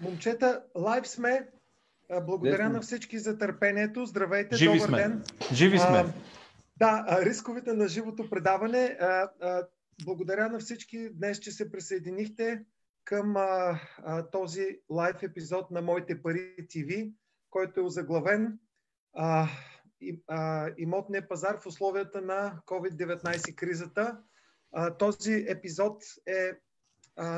Момчета, лайв сме. Благодаря на всички за търпението. Здравейте, Живи добър сме. ден. Живи сме. А, да, рисковете на живото предаване. А, а, благодаря на всички днес, че се присъединихте към а, а, този лайв епизод на Моите пари ТВ, който е озаглавен а, и, а, имотния пазар в условията на COVID-19 кризата. А, този епизод е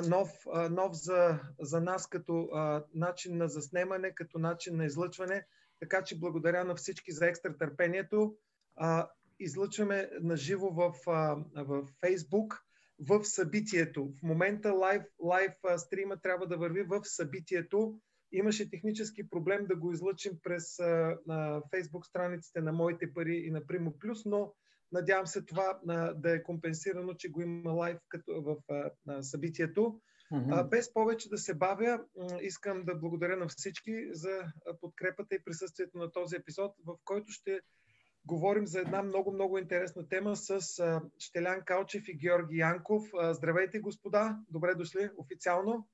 нов, нов за, за нас като начин на заснемане, като начин на излъчване. Така че благодаря на всички за екстра търпението. Излъчваме на живо в, в Facebook в събитието. В момента лайв, лайв стрима трябва да върви в събитието. Имаше технически проблем да го излъчим през а, а, Facebook страниците на Моите пари и на Primo Plus, но надявам се това а, да е компенсирано, че го има лайв като в а, а, събитието. А, без повече да се бавя, искам да благодаря на всички за подкрепата и присъствието на този епизод, в който ще говорим за една много-много интересна тема с а, Щелян Калчев и Георги Янков. А, здравейте, господа! Добре дошли официално.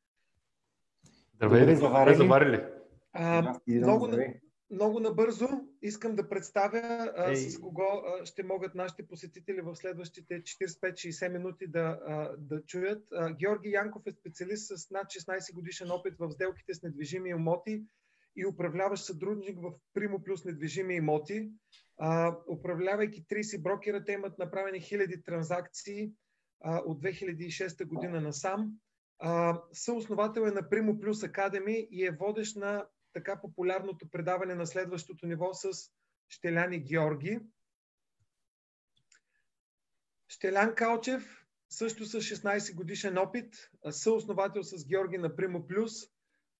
Здравей, Добре заварили. заварили. А, много, здравей. Много набързо искам да представя а, Ей. с кого а, ще могат нашите посетители в следващите 45-60 минути да, а, да чуят. А, Георги Янков е специалист с над 16 годишен опит в сделките с недвижими имоти и управляващ сътрудник в Примо Плюс недвижими имоти. А, управлявайки 30 брокера, те имат направени хиляди транзакции а, от 2006 година насам. А, съосновател е на Примо Плюс Академи и е водещ на така популярното предаване на следващото ниво с Щеляни Георги. Щелян Калчев, също с 16 годишен опит, съосновател с Георги на Примо Плюс.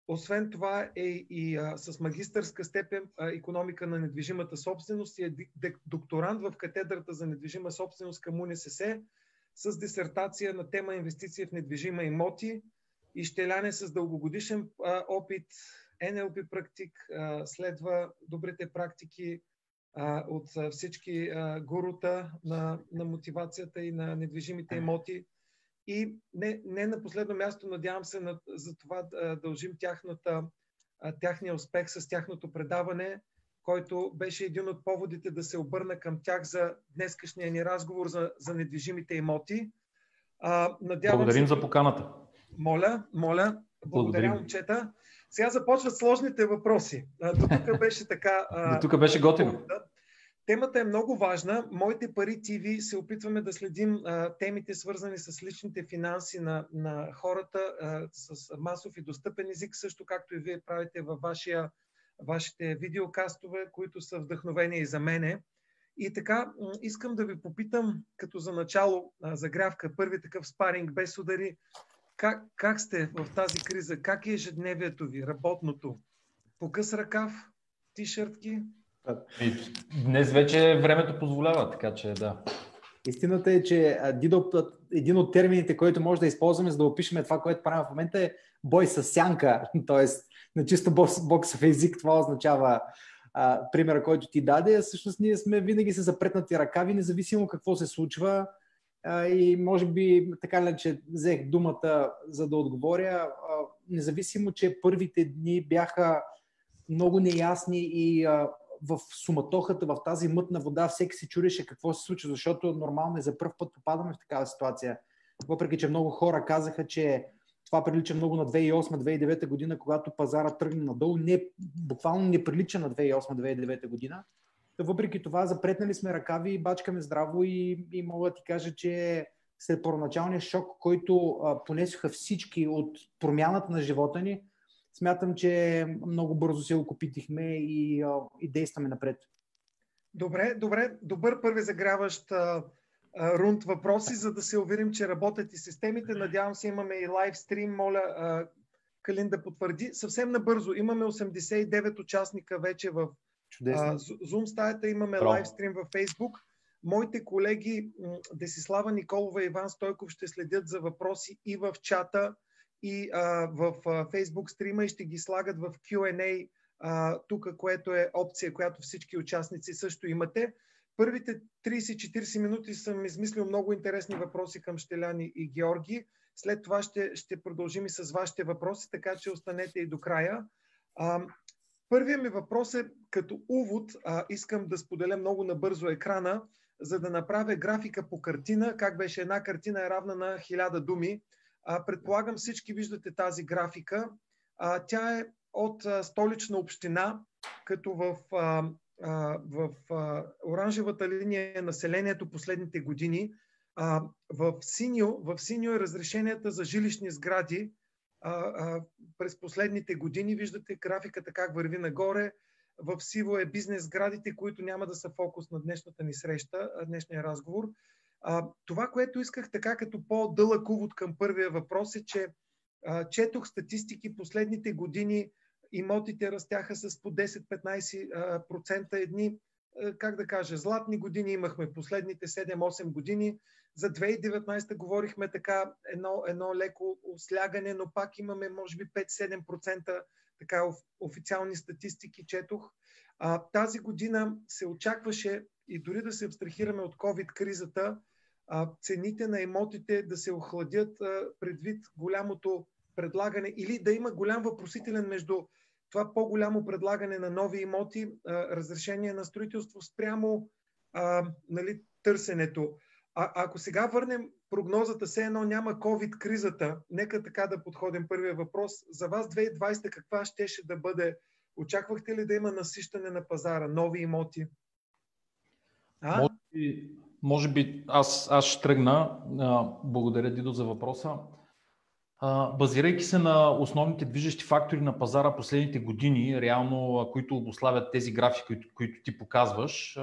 Освен това е и а, с магистърска степен а, економика на недвижимата собственост и е докторант в катедрата за недвижима собственост към УНСС с дисертация на тема инвестиция в недвижима имоти и Щелян е с дългогодишен а, опит, NLP практик, а, следва добрите практики а, от а, всички а, гурута на, на мотивацията и на недвижимите имоти. И не, не на последно място, надявам се на, за това да дължим тяхната, а, тяхния успех с тяхното предаване, който беше един от поводите да се обърна към тях за днескашния ни разговор за, за недвижимите имоти. А, надявам Благодарим се, за поканата. моля, моля. Благодаря, Благодарим. момчета. Сега започват сложните въпроси. До тук беше така. До тук беше готино. Темата е много важна. Моите пари ТВ се опитваме да следим а, темите, свързани с личните финанси на, на хората а, с масов и достъпен език, също както и вие правите във вашия, вашите видеокастове, които са вдъхновени и за мене. И така, искам да ви попитам, като за начало, а, загрявка, първи такъв спаринг без удари, как, как сте в тази криза? Как е ежедневието ви, работното? По къс ръкав, тишъртки? И днес вече времето позволява, така че да. Истината е, че един от термините, който може да използваме, за да опишем това, което правим в момента е бой с сянка. Тоест, на чисто бокс, боксов език това означава а, примера, който ти даде. Всъщност ние сме винаги с запретнати ръкави, независимо какво се случва. И може би така ли, че взех думата за да отговоря, независимо, че първите дни бяха много неясни и в суматохата, в тази мътна вода, всеки се чудеше какво се случва, защото нормално е за първ път попадаме в такава ситуация. Въпреки, че много хора казаха, че това прилича много на 2008-2009 година, когато пазара тръгна надолу. Не, буквално не прилича на 2008-2009 година. Въпреки това, запретнали сме ръкави и бачкаме здраво и, и мога да ти кажа, че след първоначалния шок, който а, понесоха всички от промяната на живота ни, смятам, че много бързо се окупитихме и, а, и действаме напред. Добре, добре. Добър първи загряващ а, а, рунд въпроси, за да се уверим, че работят и системите. Надявам се имаме и лайв стрим. Моля а, Калин да потвърди. Съвсем набързо. Имаме 89 участника вече в Чудесно. а, Zoom стаята. Имаме Браво. лайв стрим във Facebook. Моите колеги Десислава Николова и Иван Стойков ще следят за въпроси и в чата, и а, в а, Facebook стрима и ще ги слагат в Q&A а, тук, което е опция, която всички участници също имате. първите 30-40 минути съм измислил много интересни въпроси към Щеляни и Георги. След това ще, ще продължим и с вашите въпроси, така че останете и до края. А, първият ми въпрос е като увод. А, искам да споделя много набързо екрана, за да направя графика по картина. Как беше една картина е равна на 1000 думи. А, предполагам всички виждате тази графика. А, тя е от а, столична община, като в, а, а, в а, оранжевата линия е населението последните години. А, в, синьо, в синьо е разрешенията за жилищни сгради а, а, през последните години. Виждате графиката как върви нагоре. В сиво е бизнес сградите, които няма да са фокус на днешната ни среща, днешния разговор. А, това, което исках така като по-дълъг увод към първия въпрос е, че а, четох статистики последните години, имотите растяха с по 10-15% едни, как да кажа, златни години имахме последните 7-8 години. За 2019 говорихме така едно, едно леко слягане, но пак имаме може би 5-7% така официални статистики четох. А, тази година се очакваше и дори да се абстрахираме от COVID-кризата, а, цените на имотите да се охладят а, предвид голямото предлагане или да има голям въпросителен между това по-голямо предлагане на нови имоти, а, разрешение на строителство спрямо а, нали, търсенето. А, ако сега върнем прогнозата, все едно няма COVID-кризата, нека така да подходим първия въпрос. За вас 2020 каква щеше да бъде? Очаквахте ли да има насищане на пазара, нови имоти? А? Може, би, може би аз, аз ще тръгна. Благодаря, Дидо, за въпроса. Базирайки се на основните движещи фактори на пазара последните години, реално, които обославят тези графики, които, които ти показваш,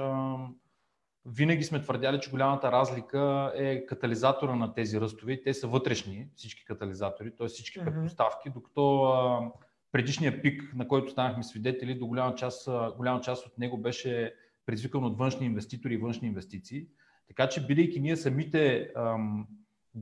винаги сме твърдяли, че голямата разлика е катализатора на тези ръстове. Те са вътрешни, всички катализатори, т.е. всички mm-hmm. предпоставки, докато предишния пик, на който станахме свидетели, до голяма част, голяма част от него беше предизвикан от външни инвеститори и външни инвестиции. Така че, бидейки ние самите ам,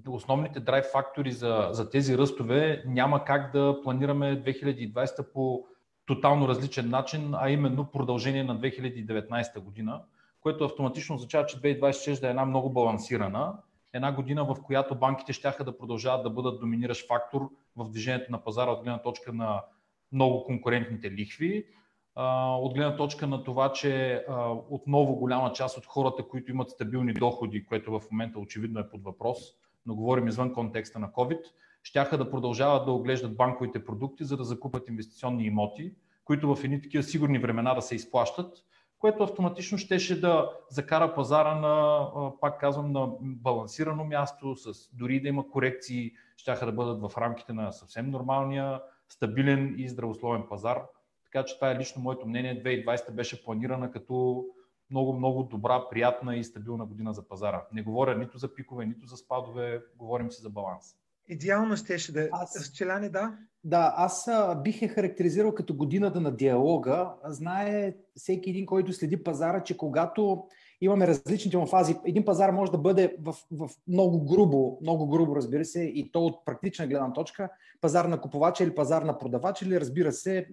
основните драйв фактори за, за тези ръстове, няма как да планираме 2020 по тотално различен начин, а именно продължение на 2019 година което автоматично означава, че 2026 да е една много балансирана, една година, в която банките ще да продължават да бъдат доминиращ фактор в движението на пазара от гледна точка на много конкурентните лихви, от гледна точка на това, че отново голяма част от хората, които имат стабилни доходи, което в момента очевидно е под въпрос, но говорим извън контекста на COVID, щяха да продължават да оглеждат банковите продукти, за да закупат инвестиционни имоти, които в едни такива сигурни времена да се изплащат което автоматично щеше да закара пазара на, пак казвам, на балансирано място, с дори да има корекции, ще да бъдат в рамките на съвсем нормалния, стабилен и здравословен пазар. Така че това е лично моето мнение. 2020 беше планирана като много, много добра, приятна и стабилна година за пазара. Не говоря нито за пикове, нито за спадове, говорим си за баланс. Идеално щеше да е. Аз... Челяне, да? Да, аз бих е характеризирал като годината на диалога. Знае всеки един, който следи пазара, че когато имаме различните му фази, един пазар може да бъде в, в много грубо, много грубо, разбира се, и то от практична гледна точка, пазар на купувача или пазар на продавач или, разбира се,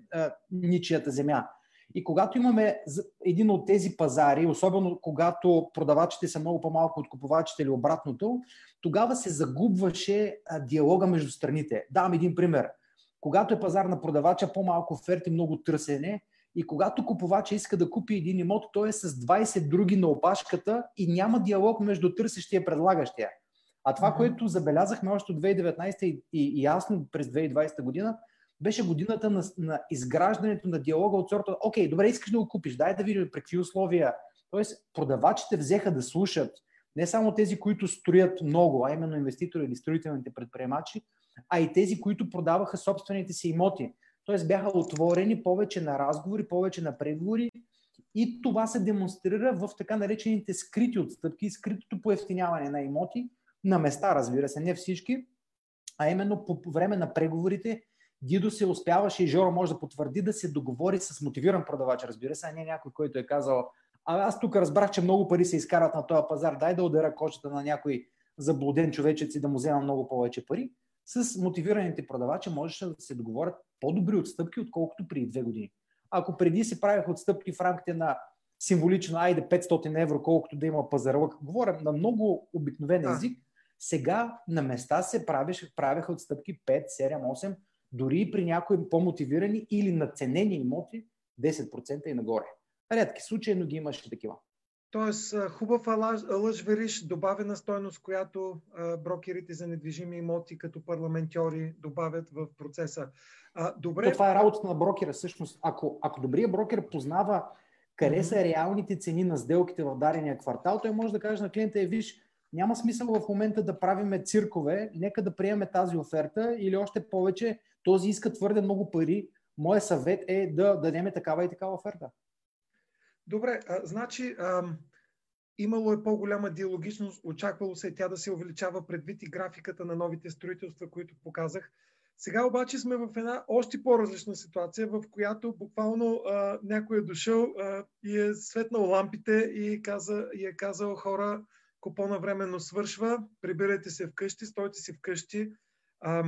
ничията земя. И когато имаме един от тези пазари, особено когато продавачите са много по-малко от купувачите или обратното, тогава се загубваше диалога между страните. Давам един пример. Когато е пазар на продавача, по-малко оферти, много търсене. И когато купувача иска да купи един имот, той е с 20 други на опашката и няма диалог между търсещия и предлагащия. А това, mm-hmm. което забелязахме още от 2019 и, и, и ясно през 2020 година, беше годината на, на изграждането на диалога от сорта, окей, добре, искаш да го купиш, дай да видим при какви условия. Тоест, продавачите взеха да слушат не само тези, които строят много, а именно инвеститори или строителните предприемачи, а и тези, които продаваха собствените си имоти. Тоест бяха отворени повече на разговори, повече на преговори и това се демонстрира в така наречените скрити отстъпки, скритото поевтиняване на имоти, на места, разбира се, не всички, а именно по време на преговорите Дидо се успяваше и Жоро може да потвърди да се договори с мотивиран продавач, разбира се, а не някой, който е казал а аз тук разбрах, че много пари се изкарат на този пазар, дай да удара кочета на някой заблуден човечец и да му взема много повече пари. С мотивираните продавачи можеше да се договорят по-добри отстъпки, отколкото преди две години. Ако преди се правих отстъпки в рамките на символично, айде 500 евро, колкото да има пазарлък. Говоря на много обикновен език. Сега на места се правеше, правеха отстъпки 5, 7, 8, дори и при някои по-мотивирани или наценени имоти 10% и нагоре. Редки случаи, но ги имаше такива. Тоест, хубав лъж вериш, добавена стойност, която брокерите за недвижими имоти като парламентьори добавят в процеса. добре. То това е работата на брокера. Всъщност, ако, ако добрият брокер познава къде са реалните цени на сделките в дадения квартал, той може да каже на клиента, е, виж, няма смисъл в момента да правиме циркове, нека да приеме тази оферта или още повече, този иска твърде много пари. Моят съвет е да дадем такава и такава оферта. Добре, а, значи а, имало е по-голяма диалогичност, очаквало се тя да се увеличава предвид и графиката на новите строителства, които показах. Сега обаче сме в една още по-различна ситуация, в която буквално а, някой е дошъл а, и е светнал лампите и, каза, и е казал хора, купона временно свършва, прибирайте се вкъщи, стойте си вкъщи. А,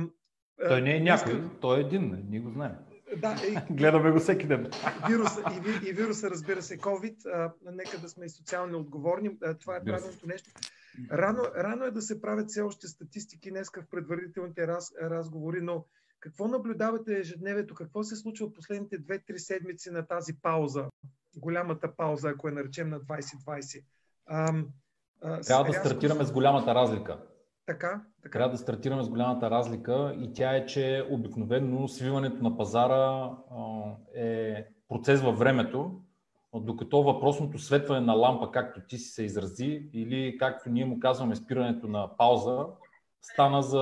той не е някой, иска... той е един, ние го знаем. Да, и, Гледаме го всеки ден. Вируса, и, и вируса, разбира се, COVID. А, нека да сме и социално отговорни. А, това е правилното нещо. Рано, рано е да се правят все още статистики днеска в предварителните раз, разговори, но какво наблюдавате ежедневието? Какво се случва от последните 2-3 седмици на тази пауза? Голямата пауза, ако я наречем на 2020. А, а, Трябва да стартираме с голямата разлика. Така, така. Трябва да стартираме с голямата разлика и тя е, че обикновено свиването на пазара е процес във времето, докато въпросното светване на лампа, както ти си се изрази, или както ние му казваме спирането на пауза, стана за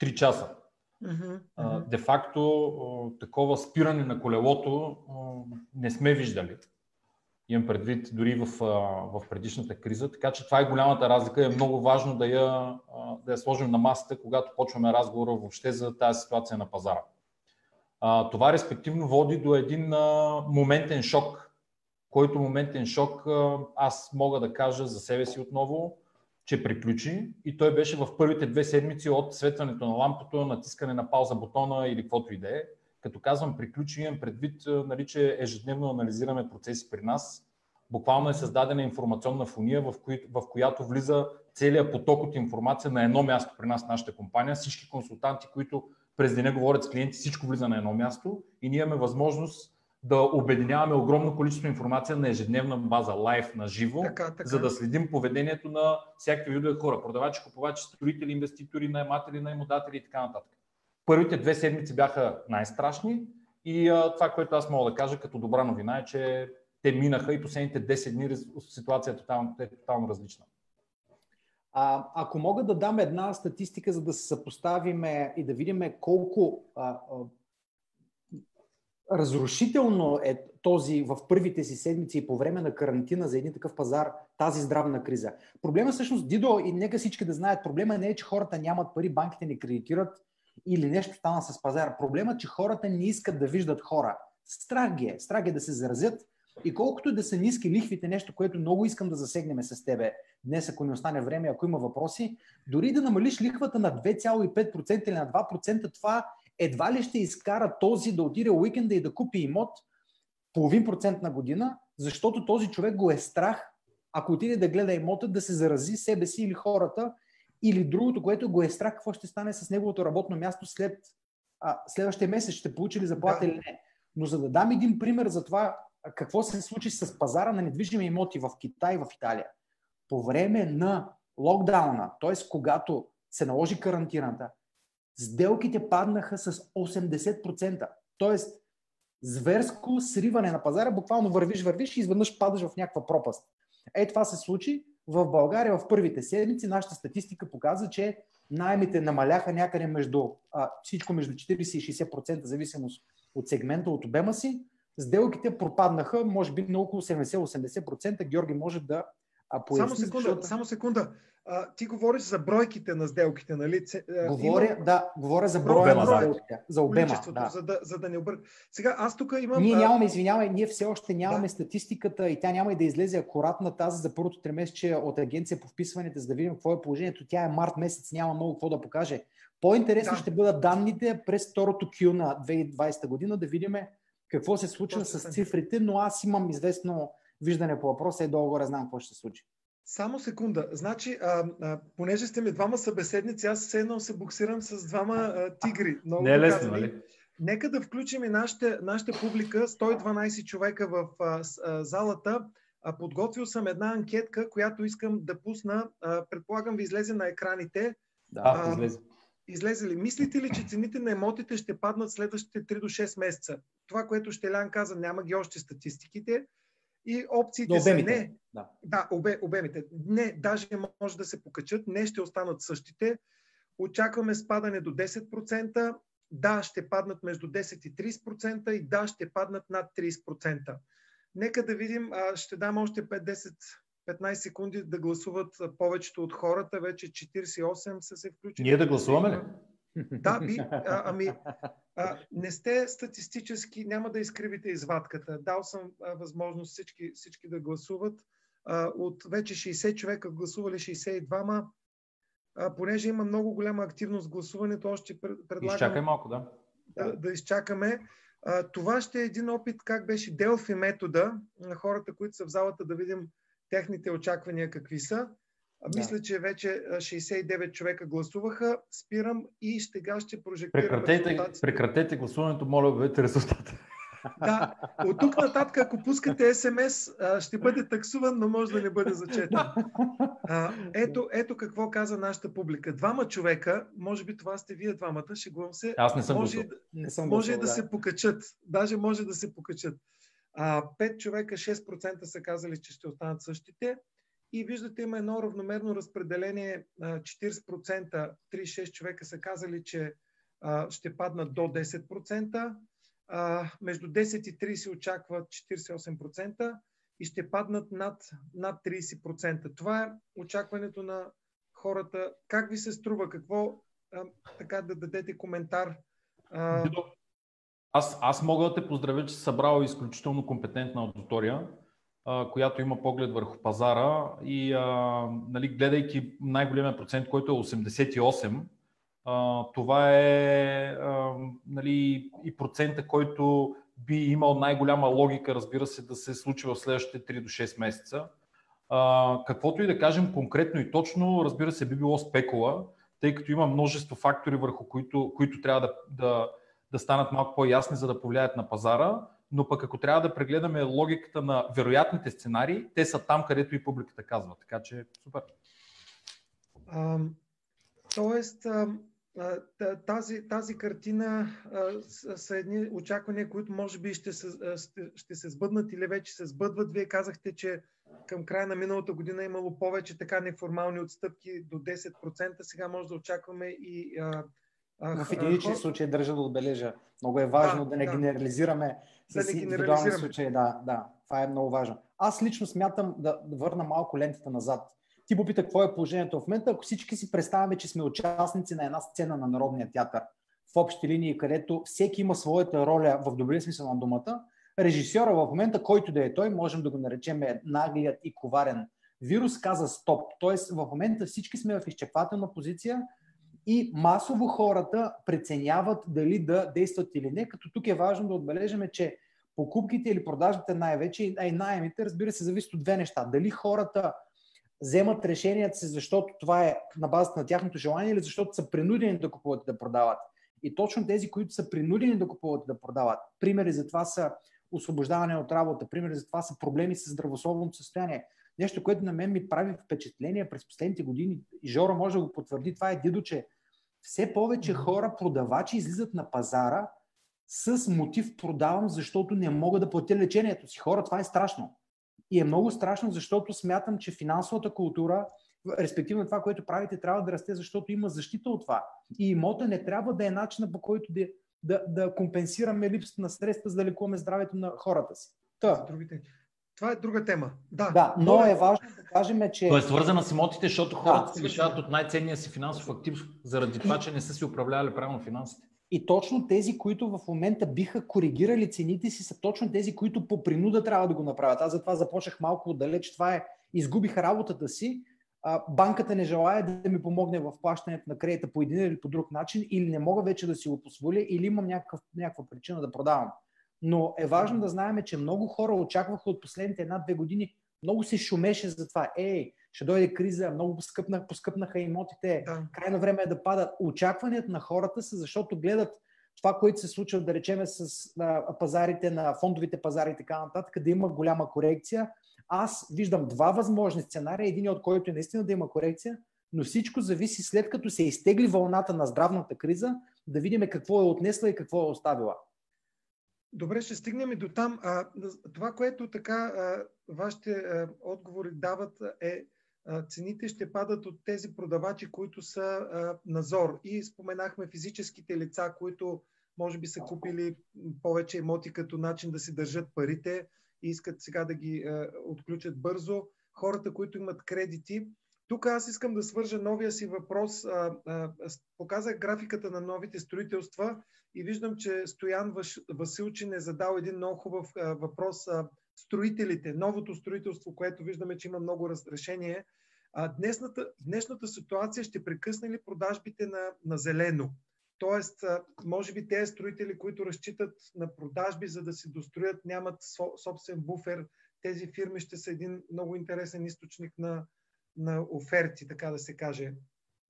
3 часа. Uh-huh, Де факто такова спиране на колелото не сме виждали. Имам предвид дори в, в предишната криза. Така че това е голямата разлика. Е много важно да я, да я сложим на масата, когато почваме разговора въобще за тази ситуация на пазара. Това респективно води до един моментен шок, който моментен шок аз мога да кажа за себе си отново, че приключи и той беше в първите две седмици от светването на лампото, натискане на пауза бутона или каквото и да е. Като казвам приключи, имам предвид, нали, че ежедневно анализираме процеси при нас. Буквално е създадена информационна фуния, в, кои, в която влиза целият поток от информация на едно място при нас, нашата компания. Всички консултанти, които през деня говорят с клиенти, всичко влиза на едно място и ние имаме възможност да обединяваме огромно количество информация на ежедневна база, лайв, на живо, така, така. за да следим поведението на всякакви видове хора. Продавачи, купувачи, строители, инвеститори, наематели, наемодатели и така нататък. Първите две седмици бяха най-страшни и това, което аз мога да кажа като добра новина е, че те минаха и последните 10 дни ситуацията е тотално, е тотално различна. А, ако мога да дам една статистика, за да се съпоставиме и да видим колко а, а, разрушително е този в първите си седмици и по време на карантина за един такъв пазар, тази здравна криза. Проблема всъщност, Дидо, и нека всички да знаят, проблема не е, че хората нямат пари, банките не кредитират или нещо стана с пазара. Проблема е, че хората не искат да виждат хора. Страх ги е. Страх е да се заразят. И колкото да са ниски лихвите, нещо, което много искам да засегнем с тебе днес, ако не остане време, ако има въпроси, дори да намалиш лихвата на 2,5% или на 2%, това едва ли ще изкара този да отиде уикенда и да купи имот половин процент на година, защото този човек го е страх, ако отиде да гледа имота, да се зарази себе си или хората, или другото, което го е страх, какво ще стане с неговото работно място след а, следващия месец, ще получи ли заплата да. или не. Но за да дам един пример за това какво се случи с пазара на недвижими имоти в Китай и в Италия. По време на локдауна, т.е. когато се наложи карантината, сделките паднаха с 80%. Тоест, зверско сриване на пазара, буквално вървиш, вървиш и изведнъж падаш в някаква пропаст. Е, това се случи в България в първите седмици. Нашата статистика показва, че найемите намаляха някъде между а, всичко между 40 и 60% зависимост от сегмента, от обема си. Сделките пропаднаха, може би на около 70-80%. Георги може да поясни. Само секунда, защото... само секунда а, ти говориш за бройките на сделките, нали? Говоря, Има... да, говоря за броя на сделките, за обема. Да. За, да, за да не обърка. Сега, аз тук имам... Ние нямаме, извинявай, ние все още нямаме да. статистиката и тя няма и да излезе акуратна тази за първото тримесечие от агенция по вписването, за да видим какво е положението. Тя е март месец, няма много какво да покаже. По-интересно да. ще бъдат данните през второто Q на 2020 година, да видим какво се случва с цифрите, но аз имам известно виждане по въпроса и долу-горе знам какво ще се случи. Само секунда. Значи, а, а, понеже сте ми двама събеседници, аз все едно се буксирам с двама а, тигри. Много Не е лесно, нали? Нека да включим и нашата, нашата публика, 112 човека в а, а, залата. А, подготвил съм една анкетка, която искам да пусна. А, предполагам ви излезе на екраните. Да, а, излезе. Излезе ли? Мислите ли, че цените на емотите ще паднат следващите 3 до 6 месеца? Това, което Щелян каза, няма ги още статистиките. И опциите са не. Да, да обе, обемите. Не, даже може да се покачат, не ще останат същите. Очакваме спадане до 10%. Да, ще паднат между 10 и 30% и да, ще паднат над 30%. Нека да видим, ще дам още 5-10 15 секунди да гласуват повечето от хората. Вече 48 са се включили. Ние да гласуваме ли? Да, би. А, ами, а, не сте статистически, няма да изкривите извадката. Дал съм а, възможност всички, всички да гласуват. А, от вече 60 човека гласували 62-ма. А, понеже има много голяма активност гласуването, още предлагам... Изчакай малко, да. Да, да изчакаме. А, това ще е един опит как беше Делфи метода на хората, които са в залата, да видим техните очаквания какви са. Да. Мисля, че вече 69 човека гласуваха. Спирам и сега ще прожектирам прекратете, прекратете гласуването, моля, обявете резултата. Да, от тук нататък, ако пускате СМС, ще бъде таксуван, но може да не бъде зачетен. Ето, ето какво каза нашата публика. Двама човека, може би това сте вие двамата, шегувам се. Аз не съм може, не съм може да, да се покачат. Даже може да се покачат. А, 5 човека, 6% са казали, че ще останат същите. И виждате, има едно равномерно разпределение. 40%, 36 човека са казали, че ще паднат до 10%. А, между 10 и 30 очакват 48% и ще паднат над, над 30%. Това е очакването на хората. Как ви се струва? Какво така да дадете коментар? Аз, аз мога да те поздравя, че си събрал изключително компетентна аудитория, която има поглед върху пазара и а, нали, гледайки най-големия процент, който е 88, а, това е а, нали, и процента, който би имал най-голяма логика, разбира се, да се случи в следващите 3 до 6 месеца. А, каквото и да кажем конкретно и точно, разбира се, би било спекула, тъй като има множество фактори, върху които, които трябва да, да, да станат малко по-ясни, за да повлияят на пазара. Но пък ако трябва да прегледаме логиката на вероятните сценарии, те са там, където и публиката казва. Така че супер. А, тоест, а, тази, тази картина а, са едни очаквания, които може би ще се, ще се сбъднат или вече се сбъдват. Вие казахте, че към края на миналата година е имало повече така неформални отстъпки до 10%. Сега може да очакваме и а, в единични хор... случаи държа да отбележа. Много е важно да, да не да. генерализираме да с индивидуални случаи. Да, да, това е много важно. Аз лично смятам да върна малко лентата назад. Ти попита какво е положението в момента. Ако всички си представяме, че сме участници на една сцена на Народния театър, в общи линии, където всеки има своята роля в добрия смисъл на думата, режисьора в момента, който да е той, можем да го наречем наглият и коварен вирус, каза стоп. Тоест в момента всички сме в изчеквателна позиция, и масово хората преценяват дали да действат или не, като тук е важно да отбележим, че покупките или продажбите най-вече, а и найемите, разбира се, зависят от две неща. Дали хората вземат решенията си, защото това е на базата на тяхното желание или защото са принудени да купуват и да продават. И точно тези, които са принудени да купуват и да продават, примери за това са освобождаване от работа, примери за това са проблеми с здравословното състояние. Нещо, което на мен ми прави впечатление през последните години, и Жора може да го потвърди, това е дидо, че все повече хора, продавачи излизат на пазара с мотив продавам, защото не мога да платя лечението си. Хора, това е страшно. И е много страшно, защото смятам, че финансовата култура, респективно това, което правите, трябва да расте, защото има защита от това. И имота не трябва да е начина по който да, да, да компенсираме липсата на средства, за да лекуваме здравето на хората си. Та. Другите. Това е друга тема. Да, да но е важно да кажем, че... То е свързана с имотите, защото хората да, се лишават от най-ценния си финансов актив, заради това, че не са си управлявали правилно финансите. И точно тези, които в момента биха коригирали цените си, са точно тези, които по принуда трябва да го направят. Аз затова започнах малко отдалеч. Това е, изгубих работата си, банката не желая да ми помогне в плащането на кредита по един или по друг начин, или не мога вече да си го позволя, или имам някакъв, някаква причина да продавам. Но е важно да знаем, че много хора очакваха от последните една-две години, много се шумеше за това. Ей, ще дойде криза, много поскъпнах, поскъпнаха имотите, да. крайно време е да падат. Очакванията на хората са, защото гледат това, което се случва, да речеме, с а, пазарите на фондовите пазари и така нататък, да има голяма корекция. Аз виждам два възможни сценария, един от който е наистина да има корекция, но всичко зависи след като се изтегли вълната на здравната криза, да видим какво е отнесла и какво е оставила. Добре, ще стигнем и до там. А, това, което така а, вашите а, отговори дават е а, цените ще падат от тези продавачи, които са а, назор. И споменахме физическите лица, които може би са купили повече имоти като начин да си държат парите и искат сега да ги а, отключат бързо. Хората, които имат кредити, тук аз искам да свържа новия си въпрос. Показах графиката на новите строителства и виждам, че Стоян Василчин е задал един много хубав въпрос. Строителите, новото строителство, което виждаме, че има много разрешение. Днесната, днешната ситуация ще прекъсне ли продажбите на, на зелено? Тоест, може би тези строители, които разчитат на продажби, за да си достроят, нямат собствен буфер. Тези фирми ще са един много интересен източник на, на оферти, така да се каже.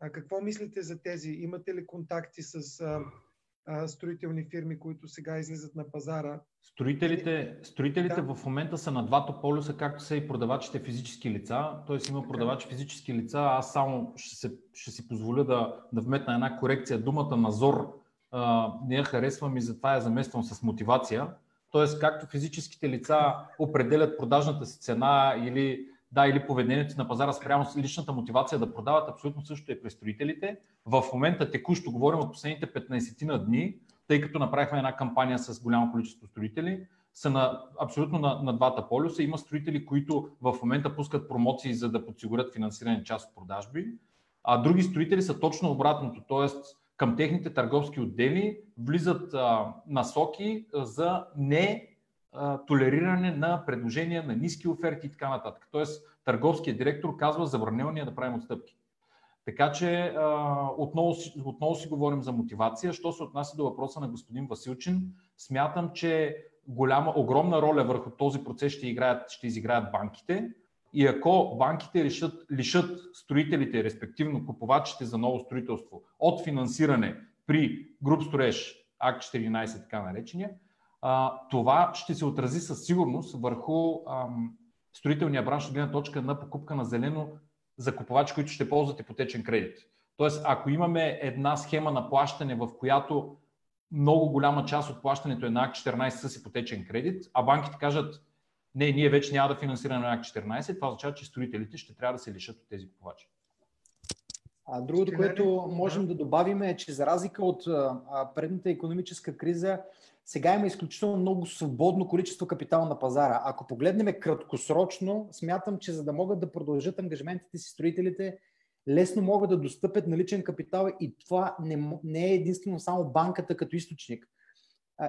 А какво мислите за тези? Имате ли контакти с а, а, строителни фирми, които сега излизат на пазара? Строителите, строителите да. в момента са на двата полюса, както са и продавачите физически лица. Т.е. има продавачи физически лица. Аз само ще, се, ще си позволя да, да вметна една корекция. Думата назор а, не я харесвам и затова я замествам с мотивация. Тоест, както физическите лица определят продажната си цена или да, или поведението на пазара спрямо с личната мотивация да продават, абсолютно също е при строителите. В момента текущо говорим от последните 15 на дни, тъй като направихме една кампания с голямо количество строители, са на, абсолютно на, на двата полюса. Има строители, които в момента пускат промоции, за да подсигурят финансиране част от продажби, а други строители са точно обратното, т.е. към техните търговски отдели влизат а, насоки за не толериране на предложения на ниски оферти и така нататък. Тоест, търговският директор казва забранено ни е да правим отстъпки. Така че отново, отново си говорим за мотивация. Що се отнася до въпроса на господин Василчин, смятам, че голяма, огромна роля върху този процес ще, играят, ще изиграят банките. И ако банките решат, лишат строителите, респективно купувачите за ново строителство от финансиране при груп строеж, акт 14, така наречения, а, това ще се отрази със сигурност върху ам, строителния бранш от гледна точка на покупка на зелено за купувачи, които ще ползват ипотечен кредит. Тоест, ако имаме една схема на плащане, в която много голяма част от плащането е на акт 14 с ипотечен кредит, а банките кажат, не, ние вече няма да финансираме на акт 14, това означава, че строителите ще трябва да се лишат от тези купувачи. А другото, което можем да добавим е, че за разлика от предната економическа криза, сега има изключително много свободно количество капитал на пазара. Ако погледнем краткосрочно, смятам, че за да могат да продължат ангажиментите си строителите, лесно могат да достъпят наличен капитал и това не, не е единствено само банката като източник.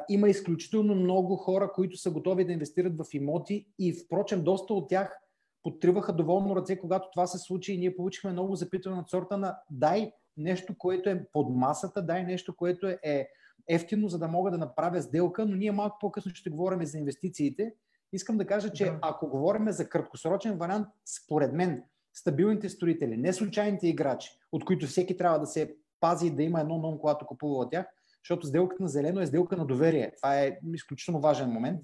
Има изключително много хора, които са готови да инвестират в имоти и впрочем доста от тях подтриваха доволно ръце, когато това се случи и ние получихме много запитване от сорта на дай нещо, което е под масата, дай нещо, което е ефтино, за да мога да направя сделка, но ние малко по-късно ще говорим за инвестициите. Искам да кажа, че да. ако говорим за краткосрочен вариант, според мен, стабилните строители, не случайните играчи, от които всеки трябва да се пази да има едно ном, когато купува от тях, защото сделката на зелено е сделка на доверие. Това е изключително важен момент.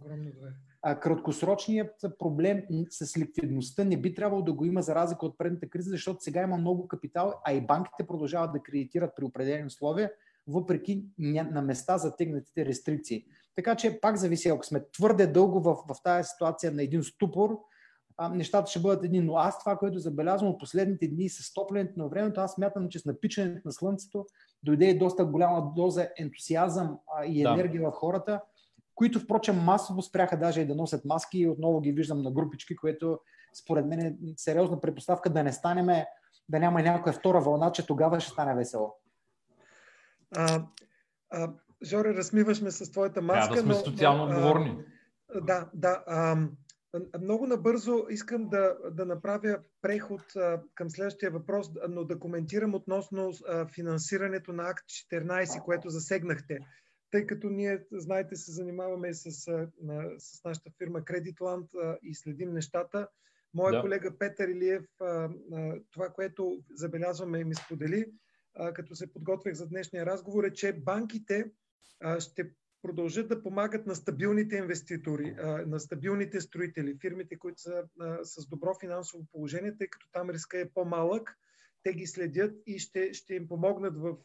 А краткосрочният проблем с ликвидността не би трябвало да го има за разлика от предната криза, защото сега има много капитал, а и банките продължават да кредитират при определени условия, въпреки на места затегнатите рестрикции. Така че пак зависи, ако сме твърде дълго в, в тази ситуация на един ступор, а, нещата ще бъдат едни. Но аз това, което забелязвам от последните дни с топлянето на времето, аз смятам, че с напичането на слънцето дойде и доста голяма доза ентусиазъм а, и енергия да. в хората, които впрочем масово спряха даже и да носят маски и отново ги виждам на групички, което според мен е сериозна предпоставка да не станеме, да няма някоя втора вълна, че тогава ще стане весело. А, а, Жоре, размиваш ме с твоята маска. Трябва да сме социално отговорни. Да, да. А, много набързо искам да, да направя преход а, към следващия въпрос, но да коментирам относно а, финансирането на Акт 14, което засегнахте. тъй като ние, знаете, се занимаваме с, с нашата фирма Creditland и следим нещата. Моя да. колега Петър Илиев, това, което забелязваме и ми сподели, като се подготвях за днешния разговор, е, че банките ще продължат да помагат на стабилните инвеститори, на стабилните строители, фирмите, които са с добро финансово положение, тъй като там риска е по-малък, те ги следят и ще, ще им помогнат в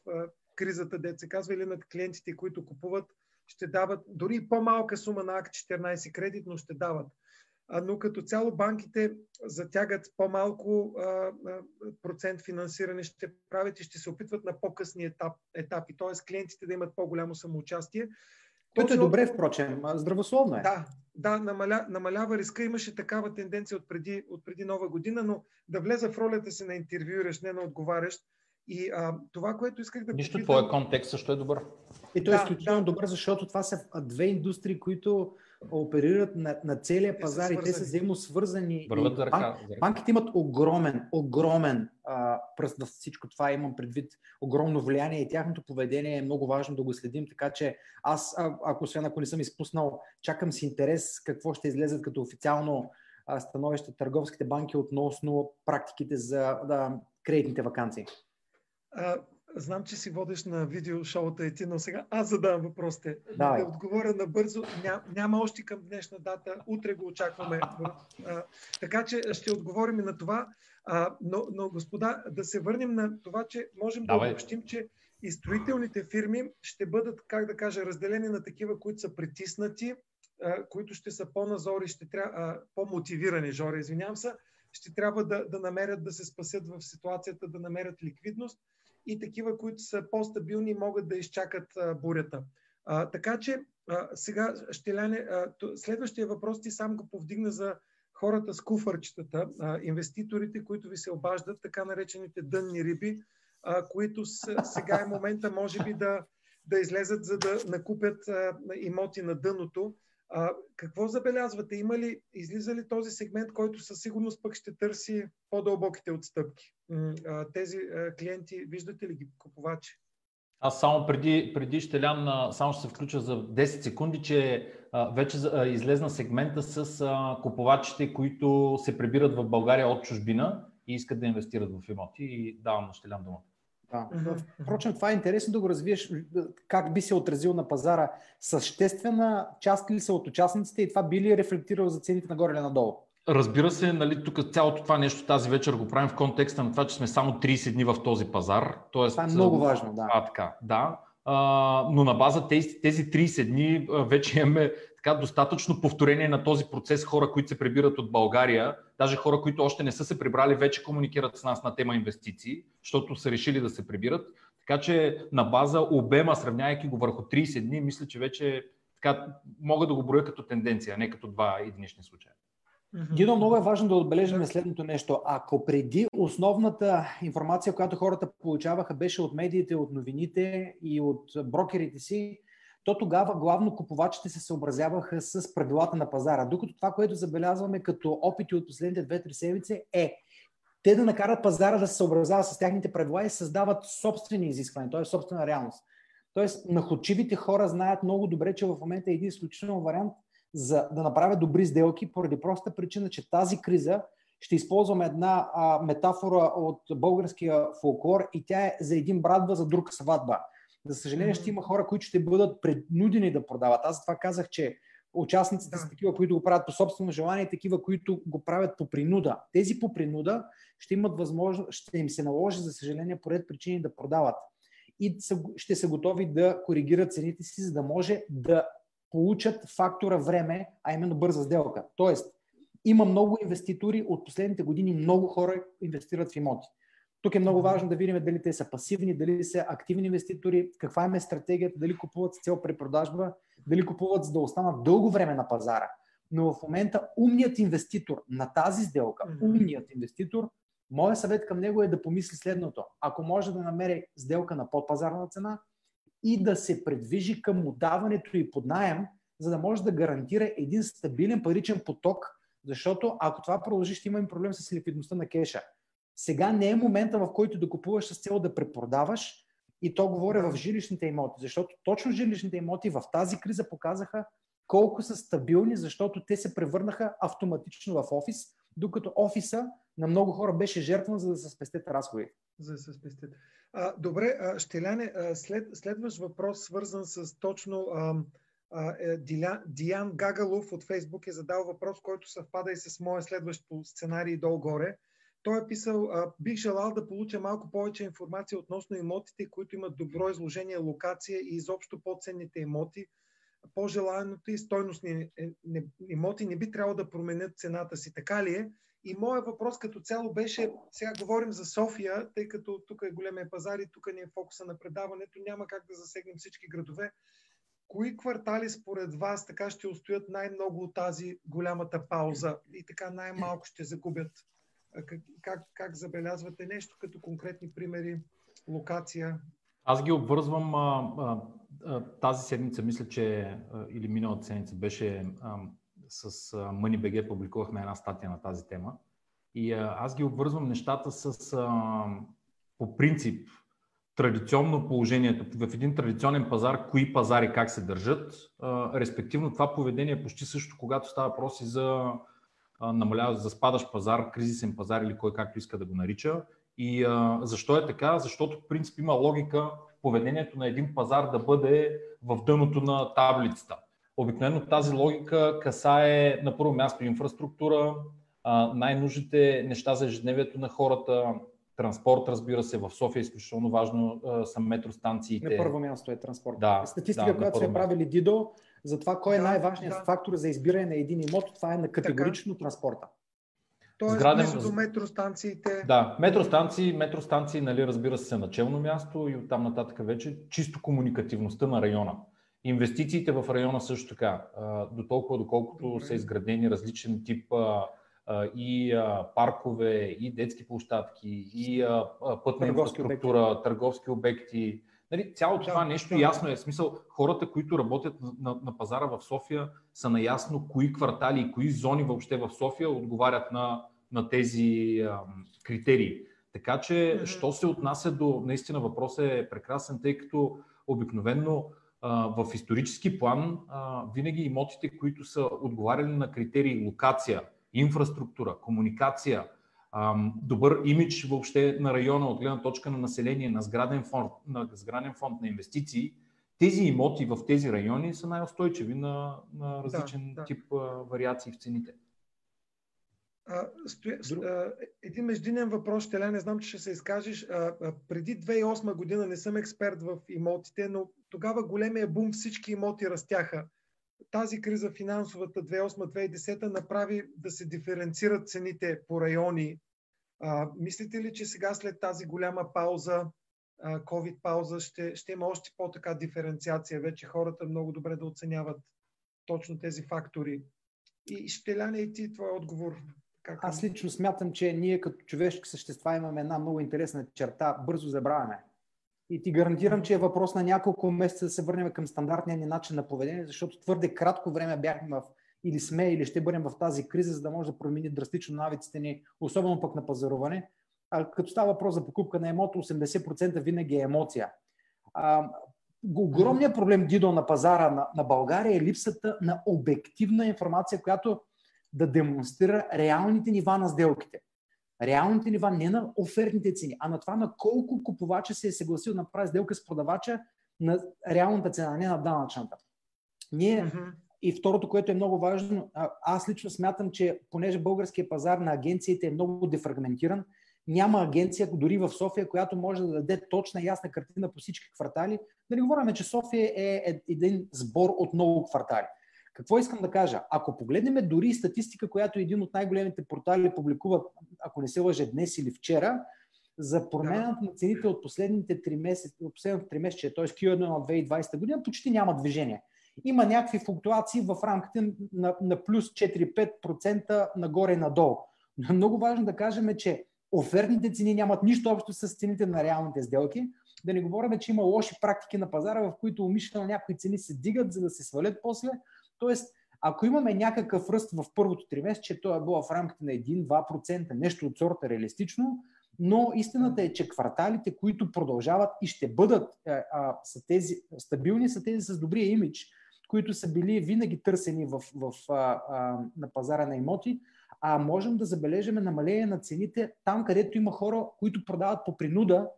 кризата, деца се казва, или над клиентите, които купуват, ще дават дори по-малка сума на акт 14 кредит, но ще дават. Но като цяло банките затягат по-малко процент финансиране, ще правят и ще се опитват на по-късни етап, етапи, т.е. клиентите да имат по-голямо самоучастие. Което е добре, впрочем, здравословно е. Да, да намаля, намалява риска. Имаше такава тенденция от преди, от преди нова година, но да влеза в ролята си на интервюиращ, не на отговарящ. И а, това, което исках да Нищо, попитам... твоя контекст също е добър. И той е да, изключително да. добър, защото това са две индустрии, които оперират на, на целия пазар и те са взаимосвързани. Върват ръка, банк, банките имат огромен, огромен а, пръст в всичко това. Имам предвид огромно влияние и тяхното поведение е много важно да го следим. Така че аз, а, ако освен ако не съм изпуснал, чакам с интерес какво ще излезат като официално а, становище търговските банки относно практиките за да, кредитните вакансии. Знам, че си водиш на видеошоута и ти, но сега аз задавам въпросите. Да, да отговоря набързо. Ня, няма още към днешна дата. Утре го очакваме. А, така че ще отговорим и на това. А, но, но, господа, да се върнем на това, че можем Давай. да обобщим, че и строителните фирми ще бъдат, как да кажа, разделени на такива, които са притиснати, а, които ще са по-назори, ще трябва, по-мотивирани, Жора, извинявам се, ще трябва да, да намерят да се спасят в ситуацията, да намерят ликвидност и такива, които са по-стабилни, могат да изчакат а, бурята. А, така че а, сега, Щеляне, а, следващия въпрос ти сам го повдигна за хората с куфърчетата, а, инвеститорите, които ви се обаждат, така наречените дънни риби, а, които с, сега е момента, може би, да, да излезат, за да накупят а, имоти на дъното. А, какво забелязвате? Има ли, излиза ли този сегмент, който със сигурност пък ще търси по-дълбоките отстъпки? А, тези а, клиенти, виждате ли ги купувачи? Аз само преди, преди Щелян, само ще се включа за 10 секунди, че а, вече а, излезна сегмента с а, купувачите, които се прибират в България от чужбина и искат да инвестират в имоти и давам на Щелян думата. Да. Впрочем, това е интересно да го развиеш как би се отразил на пазара. Съществена част ли са от участниците и това би ли е рефлектирало за цените нагоре или надолу? Разбира се, нали, тук цялото това нещо тази вечер го правим в контекста на това, че сме само 30 дни в този пазар. Тоест, това е много важно, да. А, така, да. А, но на база тези, тези 30 дни вече имаме така достатъчно повторение на този процес хора, които се прибират от България, даже хора, които още не са се прибрали, вече комуникират с нас на тема инвестиции, защото са решили да се прибират. Така че на база обема, сравнявайки го върху 30 дни, мисля, че вече така, мога да го броя като тенденция, не като два единични случая. Дидо, много е важно да отбележим следното нещо. Ако преди основната информация, която хората получаваха, беше от медиите, от новините и от брокерите си, то тогава главно купувачите се съобразяваха с правилата на пазара. Докато това, което забелязваме като опити от последните 2-3 седмици е те да накарат пазара да се съобразява с тяхните правила и създават собствени изисквания, т.е. собствена реалност. Тоест, находчивите хора знаят много добре, че в момента е един изключителен вариант за да направят добри сделки, поради проста причина, че тази криза ще използваме една а, метафора от българския фолклор и тя е за един брадва, за друг сватба. За съжаление, ще има хора, които ще бъдат преднудени да продават. Аз това казах, че участниците да. са такива, които го правят по собствено желание, и такива, които го правят по принуда. Тези по принуда ще имат възможност, ще им се наложи, за съжаление, поред причини да продават. И ще са готови да коригират цените си, за да може да получат фактора време, а именно бърза сделка. Тоест, има много инвеститори от последните години, много хора инвестират в имоти. Тук е много важно да видим дали те са пасивни, дали са активни инвеститори, каква им е стратегията, дали купуват с цел препродажба, дали купуват за да останат дълго време на пазара. Но в момента умният инвеститор на тази сделка, умният инвеститор, моят съвет към него е да помисли следното. Ако може да намери сделка на подпазарна цена и да се предвижи към отдаването и под найем, за да може да гарантира един стабилен паричен поток, защото ако това продължи, ще имаме проблем с ликвидността на кеша. Сега не е момента, в който да купуваш с цел да препродаваш И то говоря в жилищните имоти, защото точно жилищните имоти в тази криза показаха колко са стабилни, защото те се превърнаха автоматично в офис, докато офиса на много хора беше жертван, за да се спестят разходи. За да се спестят. А, добре, а, Щеляне, а, след, следващ въпрос, свързан с точно а, а, е, Диля, Диан Гагалов от Фейсбук е задал въпрос, който съвпада и с моя следващ сценарий долу-горе. Той е писал, а, бих желал да получа малко повече информация относно имотите, които имат добро изложение, локация и изобщо по-ценните имоти. По-желаното и стойностни е, имоти не би трябвало да променят цената си. Така ли е? И моят въпрос като цяло беше, сега говорим за София, тъй като тук е големия пазар и тук ни е фокуса на предаването, няма как да засегнем всички градове. Кои квартали според вас така ще устоят най-много от тази голямата пауза и така най-малко ще загубят? Как, как, как забелязвате нещо като конкретни примери, локация? Аз ги обвързвам а, а, а, тази седмица, мисля, че а, или миналата седмица беше а, с MoneyBG публикувахме една статия на тази тема. И а, аз ги обвързвам нещата с а, по принцип традиционно положението в един традиционен пазар, кои пазари как се държат. А, респективно това поведение е почти също, когато става въпроси за намалява, за спадащ пазар, кризисен пазар или кой както иска да го нарича. И а, защо е така? Защото в принцип има логика поведението на един пазар да бъде в дъното на таблицата. Обикновено тази логика касае на първо място инфраструктура, най-нужните неща за ежедневието на хората, транспорт, разбира се, в София е изключително важно са метростанциите. На първо място е транспорт. Да, Статистика, да, която сме правили Дидо, за това кой е да, най-важният да. фактор за избиране на един имот, това е на категорично така. транспорта. Тоест, Сграден... до метростанциите. Да, метростанции, метростанции, нали, разбира се, начално място и оттам нататък вече чисто комуникативността на района. Инвестициите в района също така, до толкова доколкото Добре. са изградени различен тип и паркове, и детски площадки, и пътна Търговски инфраструктура, обекти. търговски обекти. Нали, цялото това нещо ясно е. В смисъл, хората, които работят на, на, на пазара в София, са наясно кои квартали и кои зони въобще в София отговарят на, на тези ам, критерии. Така че, Мгм. що се отнася до, наистина въпросът е прекрасен, тъй като обикновенно в исторически план винаги имотите, които са отговаряли на критерии локация, инфраструктура, комуникация, добър имидж въобще на района от гледна точка на население, на сграден фонд, на сграден фонд на инвестиции, тези имоти в тези райони са най-устойчиви на, на различен да. тип а, вариации в цените. А, стоя, а, един междинен въпрос, ще не знам, че ще се изкажеш. А, а, преди 2008 година не съм експерт в имотите, но тогава големия бум, всички имоти растяха. Тази криза финансовата 2008-2010 направи да се диференцират цените по райони. А, мислите ли, че сега след тази голяма пауза, а, COVID пауза, ще, ще има още по-така диференциация? Вече хората много добре да оценяват точно тези фактори. И ще ляне и ти твой отговор. Как Аз лично смятам, че ние като човешки същества имаме една много интересна черта. Бързо забравяме. И ти гарантирам, че е въпрос на няколко месеца да се върнем към стандартния ни начин на поведение, защото твърде кратко време бяхме в или сме, или ще бъдем в тази криза, за да може да промени драстично навиците ни, особено пък на пазаруване. А като става въпрос за покупка на емото, 80% винаги е емоция. А, огромният проблем, Дидо, на пазара на, на България е липсата на обективна информация, която да демонстрира реалните нива на сделките. Реалните нива не на офертните цени, а на това на колко купувача се е съгласил да направи сделка с продавача на реалната цена, не на данъчната. Ние Мгм. и второто, което е много важно, аз лично смятам, че понеже българския пазар на агенциите е много дефрагментиран, няма агенция, дори в София, която може да даде точна ясна картина по всички квартали. Да не говорим, че София е е- един сбор от много квартали. Какво искам да кажа? Ако погледнем дори статистика, която един от най-големите портали публикува, ако не се лъже днес или вчера, за промяната на цените от последните 3 месеца, от последното 3 месеца, т.е. Q1 на 2020 година, почти няма движение. Има някакви флуктуации в рамките на, на плюс 4-5% нагоре и надолу. Но много важно да кажем, че офертните цени нямат нищо общо с цените на реалните сделки. Да не говорим, че има лоши практики на пазара, в които умишлено някои цени се дигат, за да се свалят после. Тоест, ако имаме някакъв ръст в първото три месеца, то е било в рамките на 1-2%, нещо от сорта реалистично, но истината е, че кварталите, които продължават и ще бъдат а, са тези, стабилни, са тези с добрия имидж, които са били винаги търсени в, в, а, а, на пазара на имоти, а можем да забележим намаление на цените там, където има хора, които продават по принуда,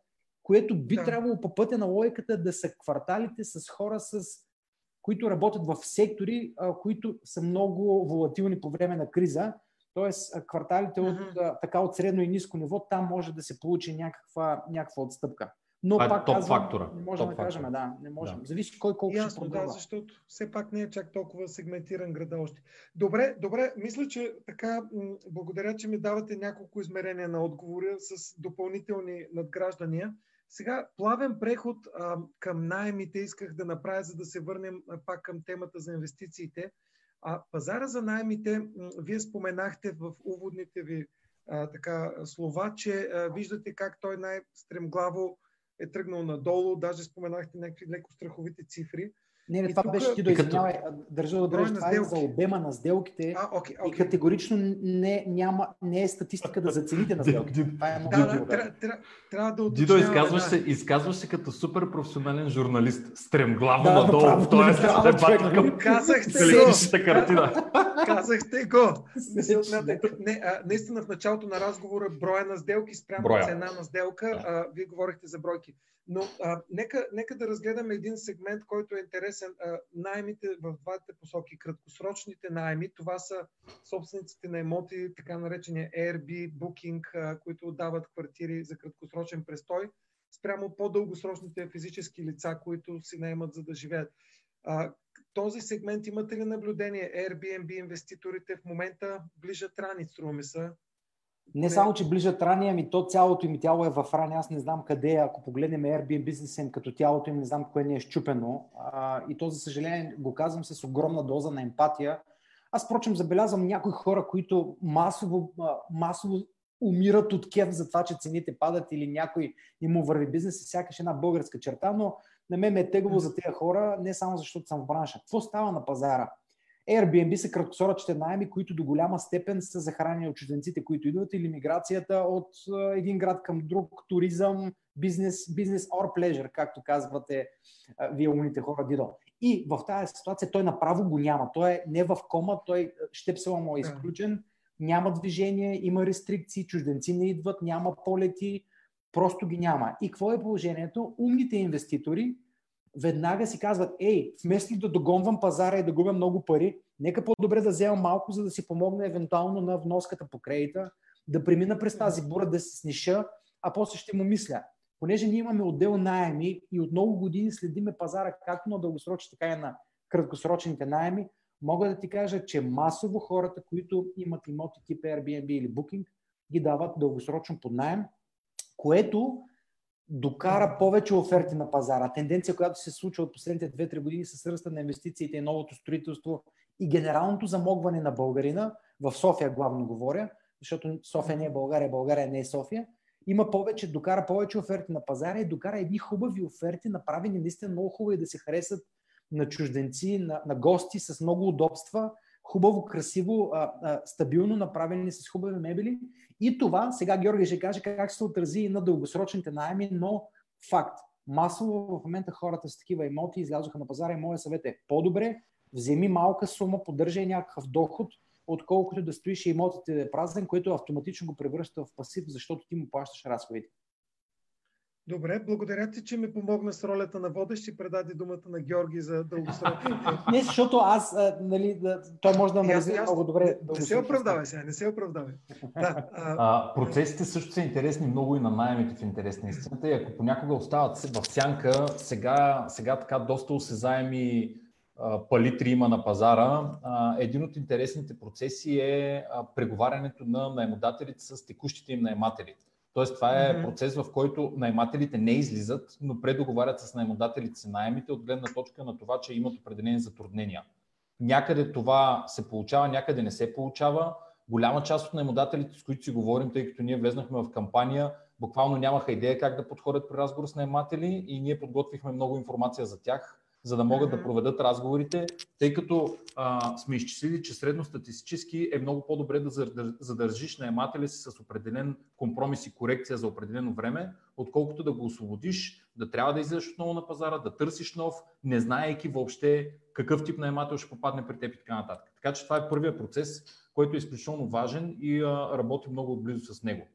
което би да. трябвало по пътя на логиката да са кварталите с хора, с, които работят в сектори, а, които са много волатилни по време на криза. Тоест, кварталите от, така от средно и ниско ниво, там може да се получи някаква, някаква отстъпка. Но Това е пак топ казвам, фактора. Не можем топ да кажем, да, не можем. Да. Зависи кой колко Ясно, ще продава. да, защото все пак не е чак толкова сегментиран града още. Добре, добре, мисля, че така, благодаря, че ми давате няколко измерения на отговора с допълнителни надграждания. Сега, плавен преход а, към найемите исках да направя, за да се върнем а, пак към темата за инвестициите. А пазара за найемите, вие споменахте в уводните ви а, така, слова, че а, виждате как той най-стремглаво е тръгнал надолу, даже споменахте някакви леко страховите цифри. Не, не, това тук... беше ти да извинявай, държа да бъдеш, това е за обема на сделките а, okay, okay. и категорично не, няма, не е статистика да зацените на сделките. това е много да, да, трябва, трябва, трябва да Дидо, изказваш, да. се, изказваш се като супер професионален журналист. Стремглаво да, надолу. Да, Тоест, да, дебат към казахте картина. Казахте го. Не, а, наистина в началото на разговора броя на сделки спрямо броя. цена на сделка, а, вие говорихте за бройки. Но а, нека, нека да разгледаме един сегмент, който е интересен. А, наймите в двете посоки. Краткосрочните найми, това са собствениците на емоти, така наречения Airbnb, Booking, а, които дават квартири за краткосрочен престой, спрямо по-дългосрочните физически лица, които си наемат за да живеят. А, този сегмент имате ли наблюдение? Airbnb инвеститорите в момента ближат рани, струва ми се. Не само, че ближат рани, ами то цялото им тяло е в рани. Аз не знам къде, ако погледнем Airbnb им като тялото им, не знам кое не е щупено. А, и то, за съжаление, го казвам с огромна доза на емпатия. Аз, впрочем, забелязвам някои хора, които масово, масово умират от кеф за това, че цените падат или някой им върви бизнес, е сякаш една българска черта, но на мен ме е тегло за тези хора, не само защото съм в бранша. Какво става на пазара? Airbnb са краткосрочните найми, които до голяма степен са захранени от чужденците, които идват или миграцията от един град към друг, туризъм, бизнес, бизнес or pleasure, както казвате вие умните хора, Дидо. И в тази ситуация той направо го няма. Той е не в кома, той щепсела му е изключен, няма движение, има рестрикции, чужденци не идват, няма полети, просто ги няма. И какво е положението? Умните инвеститори веднага си казват, ей, вместо да догонвам пазара и да губя много пари, нека по-добре да взема малко, за да си помогна евентуално на вноската по кредита, да премина през тази бура, да се сниша, а после ще му мисля. Понеже ние имаме отдел найеми и от много години следиме пазара както на дългосрочни, така и на краткосрочните найеми, мога да ти кажа, че масово хората, които имат имоти тип Airbnb или Booking, ги дават дългосрочно под найем, което докара повече оферти на пазара. Тенденция, която се случва от последните 2-3 години с ръста на инвестициите и новото строителство и генералното замогване на българина, в София главно говоря, защото София не е България, България не е София, има повече, докара повече оферти на пазара и докара едни хубави оферти, направени наистина много хубави да се харесат на чужденци, на, на гости с много удобства, хубаво, красиво, а, а, стабилно направени с хубави мебели. И това, сега Георги ще каже как се отрази и на дългосрочните найеми, но факт. Масово в момента хората с такива имоти излязоха на пазара и моя съвет е по-добре, вземи малка сума, поддържай някакъв доход, отколкото да стоиш и имотите да е празен, което автоматично го превръща в пасив, защото ти му плащаш разходите. Добре, благодаря ти, че ми помогна с ролята на водещ и предаде думата на Георги за дългосрочните. Не, защото аз, а, нали, да, той може да ме развие много добре. Не, не се оправдавай сега, не се оправдавай. Да, а... А, процесите също са интересни много и на найемите в интерес на истината. И ако понякога остават в сянка, сега, сега така доста осезаеми палитри има на пазара. Един от интересните процеси е преговарянето на наемодателите с текущите им наематели. Тоест, това е процес, в който наймателите не излизат, но предоговарят с наймодателите си найемите от гледна точка на това, че имат определени затруднения. Някъде това се получава, някъде не се получава. Голяма част от наймодателите, с които си говорим, тъй като ние влезнахме в кампания, буквално нямаха идея как да подходят при разговор с найматели и ние подготвихме много информация за тях. За да могат да проведат разговорите, тъй като а, сме изчислили, че средностатистически е много по-добре да задържиш наемателя си с определен компромис и корекция за определено време, отколкото да го освободиш, да трябва да излезеш отново на пазара, да търсиш нов, не знаейки въобще какъв тип наемател ще попадне при теб и така нататък. Така че това е първият процес, който е изключително важен и а, работи много отблизо с него.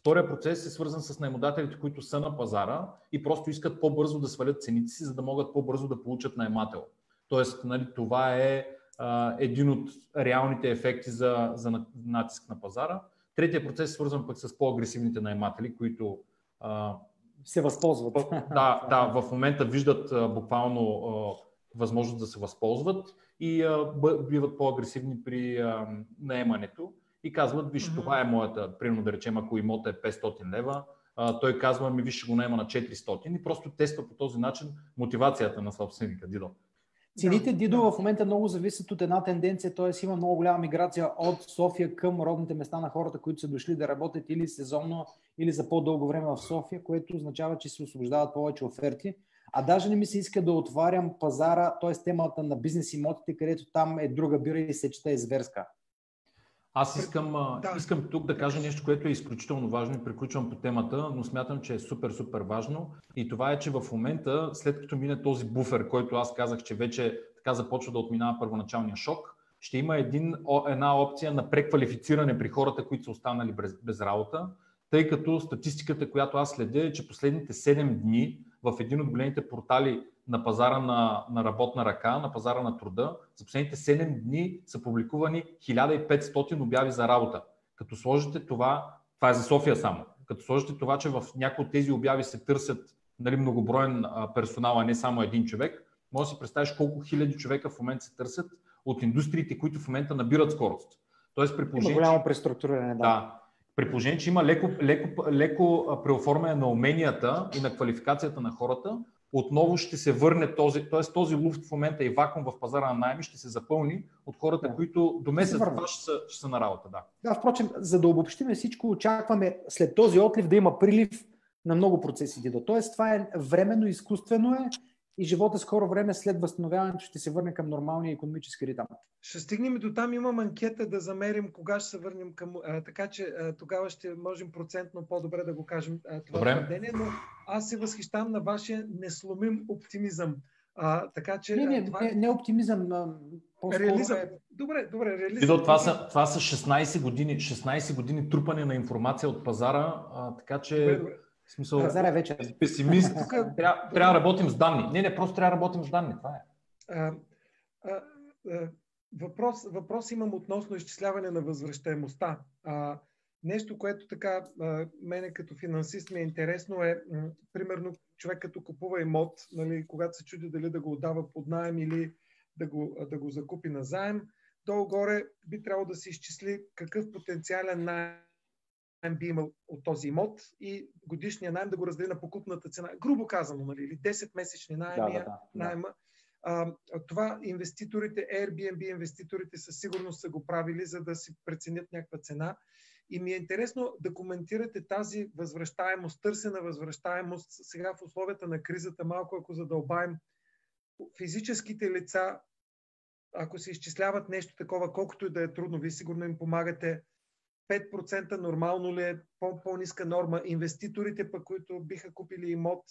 Втория процес е свързан с наемодателите, които са на пазара и просто искат по-бързо да свалят цените си, за да могат по-бързо да получат наемател. Тоест, нали, това е а, един от реалните ефекти за, за натиск на пазара. Третия процес е свързан пък с по-агресивните наематели, които а, се възползват. Да, да, в момента виждат а, буквално а, възможност да се възползват и а, биват по-агресивни при а, наемането и казват, виж, mm-hmm. това е моята, примерно да речем, ако имота е 500 лева, а, той казва, ми виж, ще го наема на 400 и просто тества по този начин мотивацията на собственика, Дидо. Цените, Дидо, в момента много зависят от една тенденция, т.е. има много голяма миграция от София към родните места на хората, които са дошли да работят или сезонно, или за по-дълго време в София, което означава, че се освобождават повече оферти. А даже не ми се иска да отварям пазара, т.е. темата на бизнес имотите, където там е друга бира и сечета е зверска. Аз искам, да. искам тук да кажа нещо, което е изключително важно и приключвам по темата, но смятам, че е супер, супер важно. И това е, че в момента, след като мине този буфер, който аз казах, че вече така започва да отминава първоначалния шок, ще има един, една опция на преквалифициране при хората, които са останали без, без работа, тъй като статистиката, която аз следя е, че последните 7 дни в един от големите портали на пазара на, на работна ръка, на пазара на труда, за последните 7 дни са публикувани 1500 обяви за работа. Като сложите това, това е за София само, като сложите това, че в някои от тези обяви се търсят нали, многоброен персонал, а не само един човек, може да си представиш колко хиляди човека в момента се търсят от индустриите, които в момента набират скорост. Тоест, при положение, Има голямо преструктуриране, да. да. При положение, че има леко, леко, леко преоформяне на уменията и на квалификацията на хората, отново ще се върне този, т.е. този луфт в момента и вакуум в пазара на найми ще се запълни от хората, да. които до месец това ще са, ще са на работа. Да. да, впрочем, за да обобщим всичко, очакваме след този отлив да има прилив на много процеси. Тоест, това е временно, изкуствено е и живота скоро време след възстановяването ще се върне към нормалния економически ритъм. Ще стигнем до там. Имам анкета да замерим кога ще се върнем към... А, така че а, тогава ще можем процентно по-добре да го кажем а, това твърдение, но аз се възхищам на вашия несломим оптимизъм. А, така че, не, не, това... не, не оптимизъм, а реализъм. Е... Добре, добре, реализъм. Бидо, това, са, това са 16 години, 16 години трупане на информация от пазара, а, така че... Добре, добре в смисъл, Пазар е вече. Песимист. Трябва, трябва да работим с данни. Не, не, просто трябва да работим с данни. Това е. А, а, а, въпрос, въпрос имам относно изчисляване на възвръщаемостта. А, нещо, което така а, мене като финансист ми е интересно е, м, примерно, човек като купува имот, нали, когато се чуди дали да го отдава под найем или да го, да го закупи на заем, долу-горе би трябвало да се изчисли какъв потенциален найем найем би имал от този имот и годишния найем да го раздели на покупната цена. Грубо казано, нали, или 10 месечни найеми, да, да, да. найема. А, това инвеститорите, Airbnb инвеститорите със сигурност са го правили, за да си преценят някаква цена. И ми е интересно да коментирате тази възвръщаемост, търсена възвръщаемост сега в условията на кризата, малко ако задълбаем физическите лица, ако се изчисляват нещо такова, колкото и да е трудно, вие сигурно им помагате, 5% нормално ли е по-ниска норма? Инвеститорите, пък, които биха купили имот,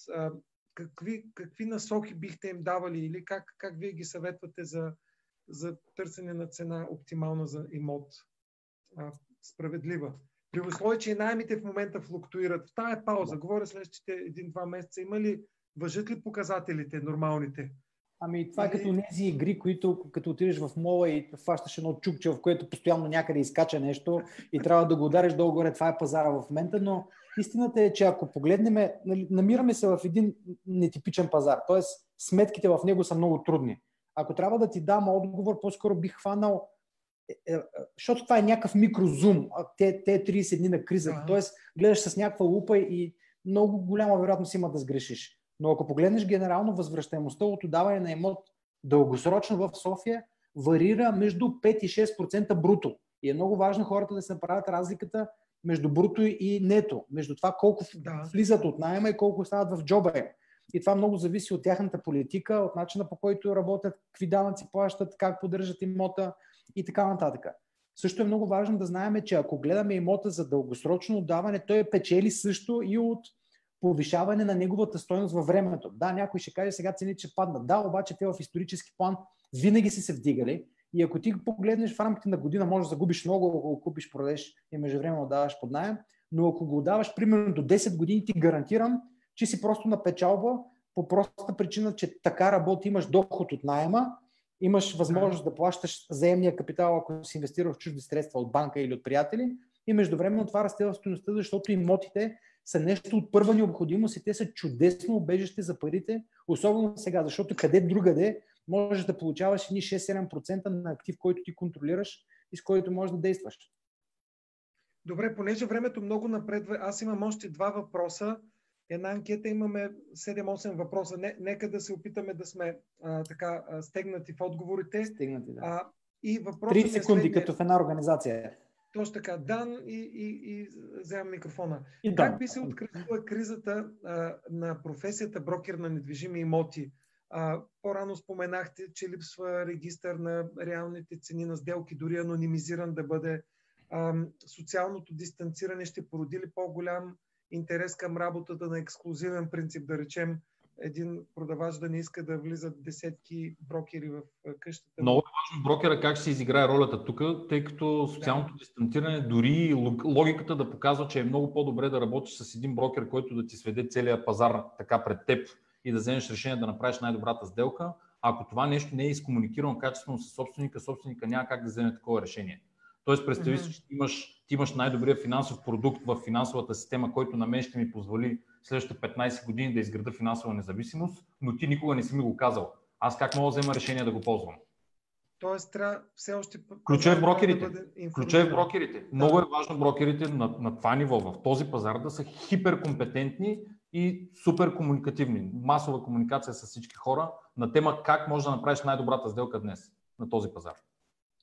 какви, какви насоки бихте им давали или как, как вие ги съветвате за, за търсене на цена оптимална за имот? А, справедлива. При условие, че и найемите в момента флуктуират. В тая пауза, говоря следващите един-два месеца, има ли, въжат ли показателите нормалните? Ами това е като тези игри, които като отидеш в мола и фащаш едно чукче, в което постоянно някъде изкача нещо и трябва да го удариш долу-горе, това е пазара в момента, но истината е, че ако погледнем, нали, намираме се в един нетипичен пазар, т.е. сметките в него са много трудни. Ако трябва да ти дам отговор, по-скоро бих хванал е, е, защото това е някакъв микрозум, те, те 30 дни на криза, т.е. гледаш с някаква лупа и много голяма вероятност има да сгрешиш. Но ако погледнеш генерално възвръщаемостта от отдаване на имот дългосрочно в София, варира между 5 и 6% бруто. И е много важно хората да се направят разликата между бруто и нето, между това колко да. влизат от найема и колко остават в джоба е. И това много зависи от тяхната политика, от начина по който работят, какви данъци плащат, как поддържат имота и така нататък. Също е много важно да знаем, че ако гледаме имота за дългосрочно отдаване, той печели също и от повишаване на неговата стоеност във времето. Да, някой ще каже сега цените ще паднат. Да, обаче те в исторически план винаги са се вдигали. И ако ти погледнеш в рамките на година, може да загубиш много, ако го купиш, продадеш и междувременно даваш под найем, но ако го даваш примерно до 10 години, ти гарантирам, че си просто на печалба по простата причина, че така работи, имаш доход от найема, имаш възможност да плащаш заемния капитал, ако си инвестирал в чужди средства от банка или от приятели и междувременно това расте в стоеността, защото имотите са нещо от първа необходимост и те са чудесно убежище за парите, особено сега, защото къде другаде можеш да получаваш едни 6-7% на актив, който ти контролираш и с който можеш да действаш. Добре, понеже времето много напредва, аз имам още два въпроса. Една анкета имаме 7-8 въпроса. Не, нека да се опитаме да сме а, така а, стегнати в отговорите. Стегнати, да. А, и 30 е секунди, е като в една организация. Точно така. Дан и, и, и вземам микрофона. И как би се открила кризата а, на професията брокер на недвижими имоти? А, по-рано споменахте, че липсва регистър на реалните цени на сделки, дори анонимизиран да бъде. А, социалното дистанциране ще породи ли по-голям интерес към работата на ексклюзивен принцип, да речем, един продавач да не иска да влизат десетки брокери в къщата. Много е важно брокера как ще се изиграе ролята тук, тъй като социалното да. дистанциране, дори логиката да показва, че е много по-добре да работиш с един брокер, който да ти сведе целият пазар така пред теб и да вземеш решение да направиш най-добрата сделка. Ако това нещо не е изкомуникирано качествено с собственика, собственика няма как да вземе такова решение. Тоест, представи си, че ти имаш, ти имаш най-добрия финансов продукт в финансовата система, който на мен ще ми позволи следващите 15 години да изграда финансова независимост, но ти никога не си ми го казал. Аз как мога да взема решение да го ползвам? Тоест, трябва все още. Ключа е в брокерите. Да Ключа е в брокерите. Да. Много е важно брокерите на, на това ниво, в този пазар, да са хиперкомпетентни и супер комуникативни. Масова комуникация с всички хора на тема как може да направиш най-добрата сделка днес на този пазар.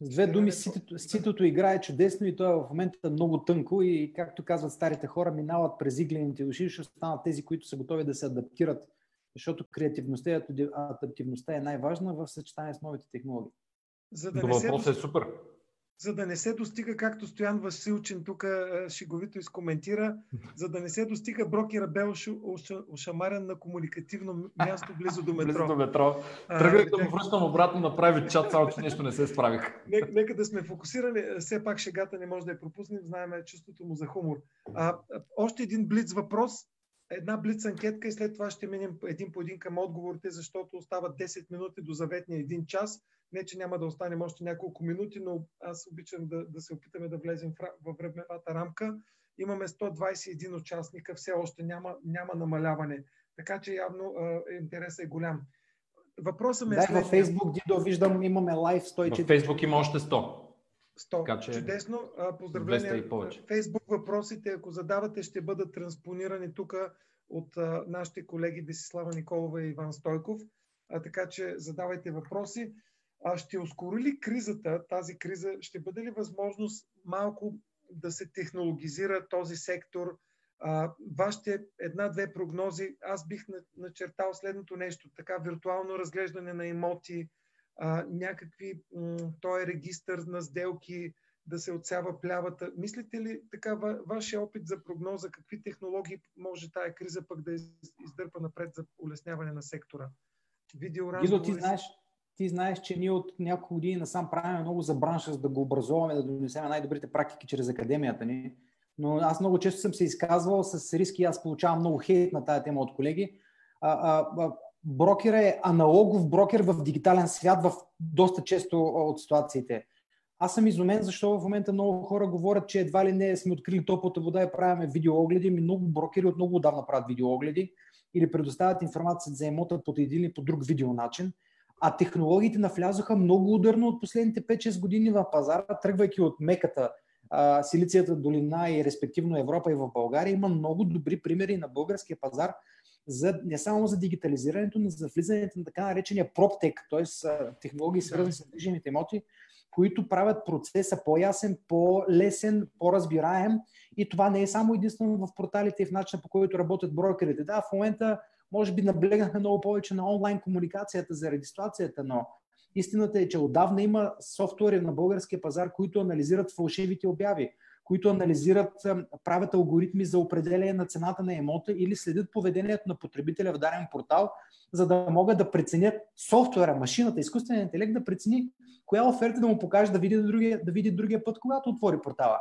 С две думи, ситото, ситото играе чудесно и то е в момента много тънко и, както казват старите хора, минават през иглените уши, ще останат тези, които са готови да се адаптират, защото креативността и адаптивността е най-важна в съчетание с новите технологии. За да не се... е супер за да не се достига, както Стоян Василчин тук шеговито изкоментира, за да не се достига брокера бел ошамарен на комуникативно място близо до метро. близо до метро. Тръгнах да му връщам обратно на прави чат, само че нещо не се справих. Нека, нека да сме фокусирани. Все пак шегата не може да я пропуснем. Знаем чувството му за хумор. А, още един блиц въпрос. Една блиц анкетка и след това ще минем един по един към отговорите, защото остават 10 минути до заветния един час. Не, че няма да останем още няколко минути, но аз обичам да, да се опитаме да влезем в, във времевата рамка. Имаме 121 участника, все още няма, няма намаляване. Така че явно интересът е голям. Въпросът ми е. Да, във Facebook, Дидо, виждам, имаме лайв 104. В Facebook има още 100. 100. Така, че Чудесно. Поздравления. Фейсбук въпросите, ако задавате, ще бъдат транспонирани тук от а, нашите колеги Десислава Николова и Иван Стойков. А, така че задавайте въпроси. А ще ускори ли кризата, тази криза, ще бъде ли възможност малко да се технологизира този сектор? А, вашите една-две прогнози, аз бих начертал следното нещо, така виртуално разглеждане на имоти, а, някакви, м- той е регистър на сделки, да се отсява плявата. Мислите ли така вашия опит за прогноза, какви технологии може тая криза пък да издърпа напред за улесняване на сектора? Видеоразговори... Гидо, ти знаеш, ти знаеш, че ние от няколко години насам правим много за бранша, за да го образуваме, да донесем най-добрите практики чрез академията ни. Но аз много често съм се изказвал с риски, аз получавам много хейт на тази тема от колеги. А, а, а, брокер е аналогов брокер в дигитален свят в доста често от ситуациите. Аз съм изумен, защото в момента много хора говорят, че едва ли не сме открили топлата вода и правиме видеоогледи. Много брокери от много отдавна правят видеоогледи или предоставят информация за имота по един или по друг видео начин а технологиите навлязоха много ударно от последните 5-6 години в пазара, тръгвайки от меката, а, Силицията долина и респективно Европа и в България. Има много добри примери на българския пазар, за, не само за дигитализирането, но за влизането на така наречения PropTech, т.е. технологии свързани с движимите имоти, които правят процеса по-ясен, по-лесен, по-разбираем. И това не е само единствено в порталите и в начина по който работят брокерите. Да, в момента може би наблегнахме много повече на онлайн комуникацията за регистрацията, но истината е, че отдавна има софтуери на българския пазар, които анализират фалшивите обяви, които анализират, правят алгоритми за определение на цената на емота или следят поведението на потребителя в даден портал, за да могат да преценят софтуера, машината, изкуственият интелект да прецени коя оферта да му покаже да види другия, да види другия път, когато отвори портала.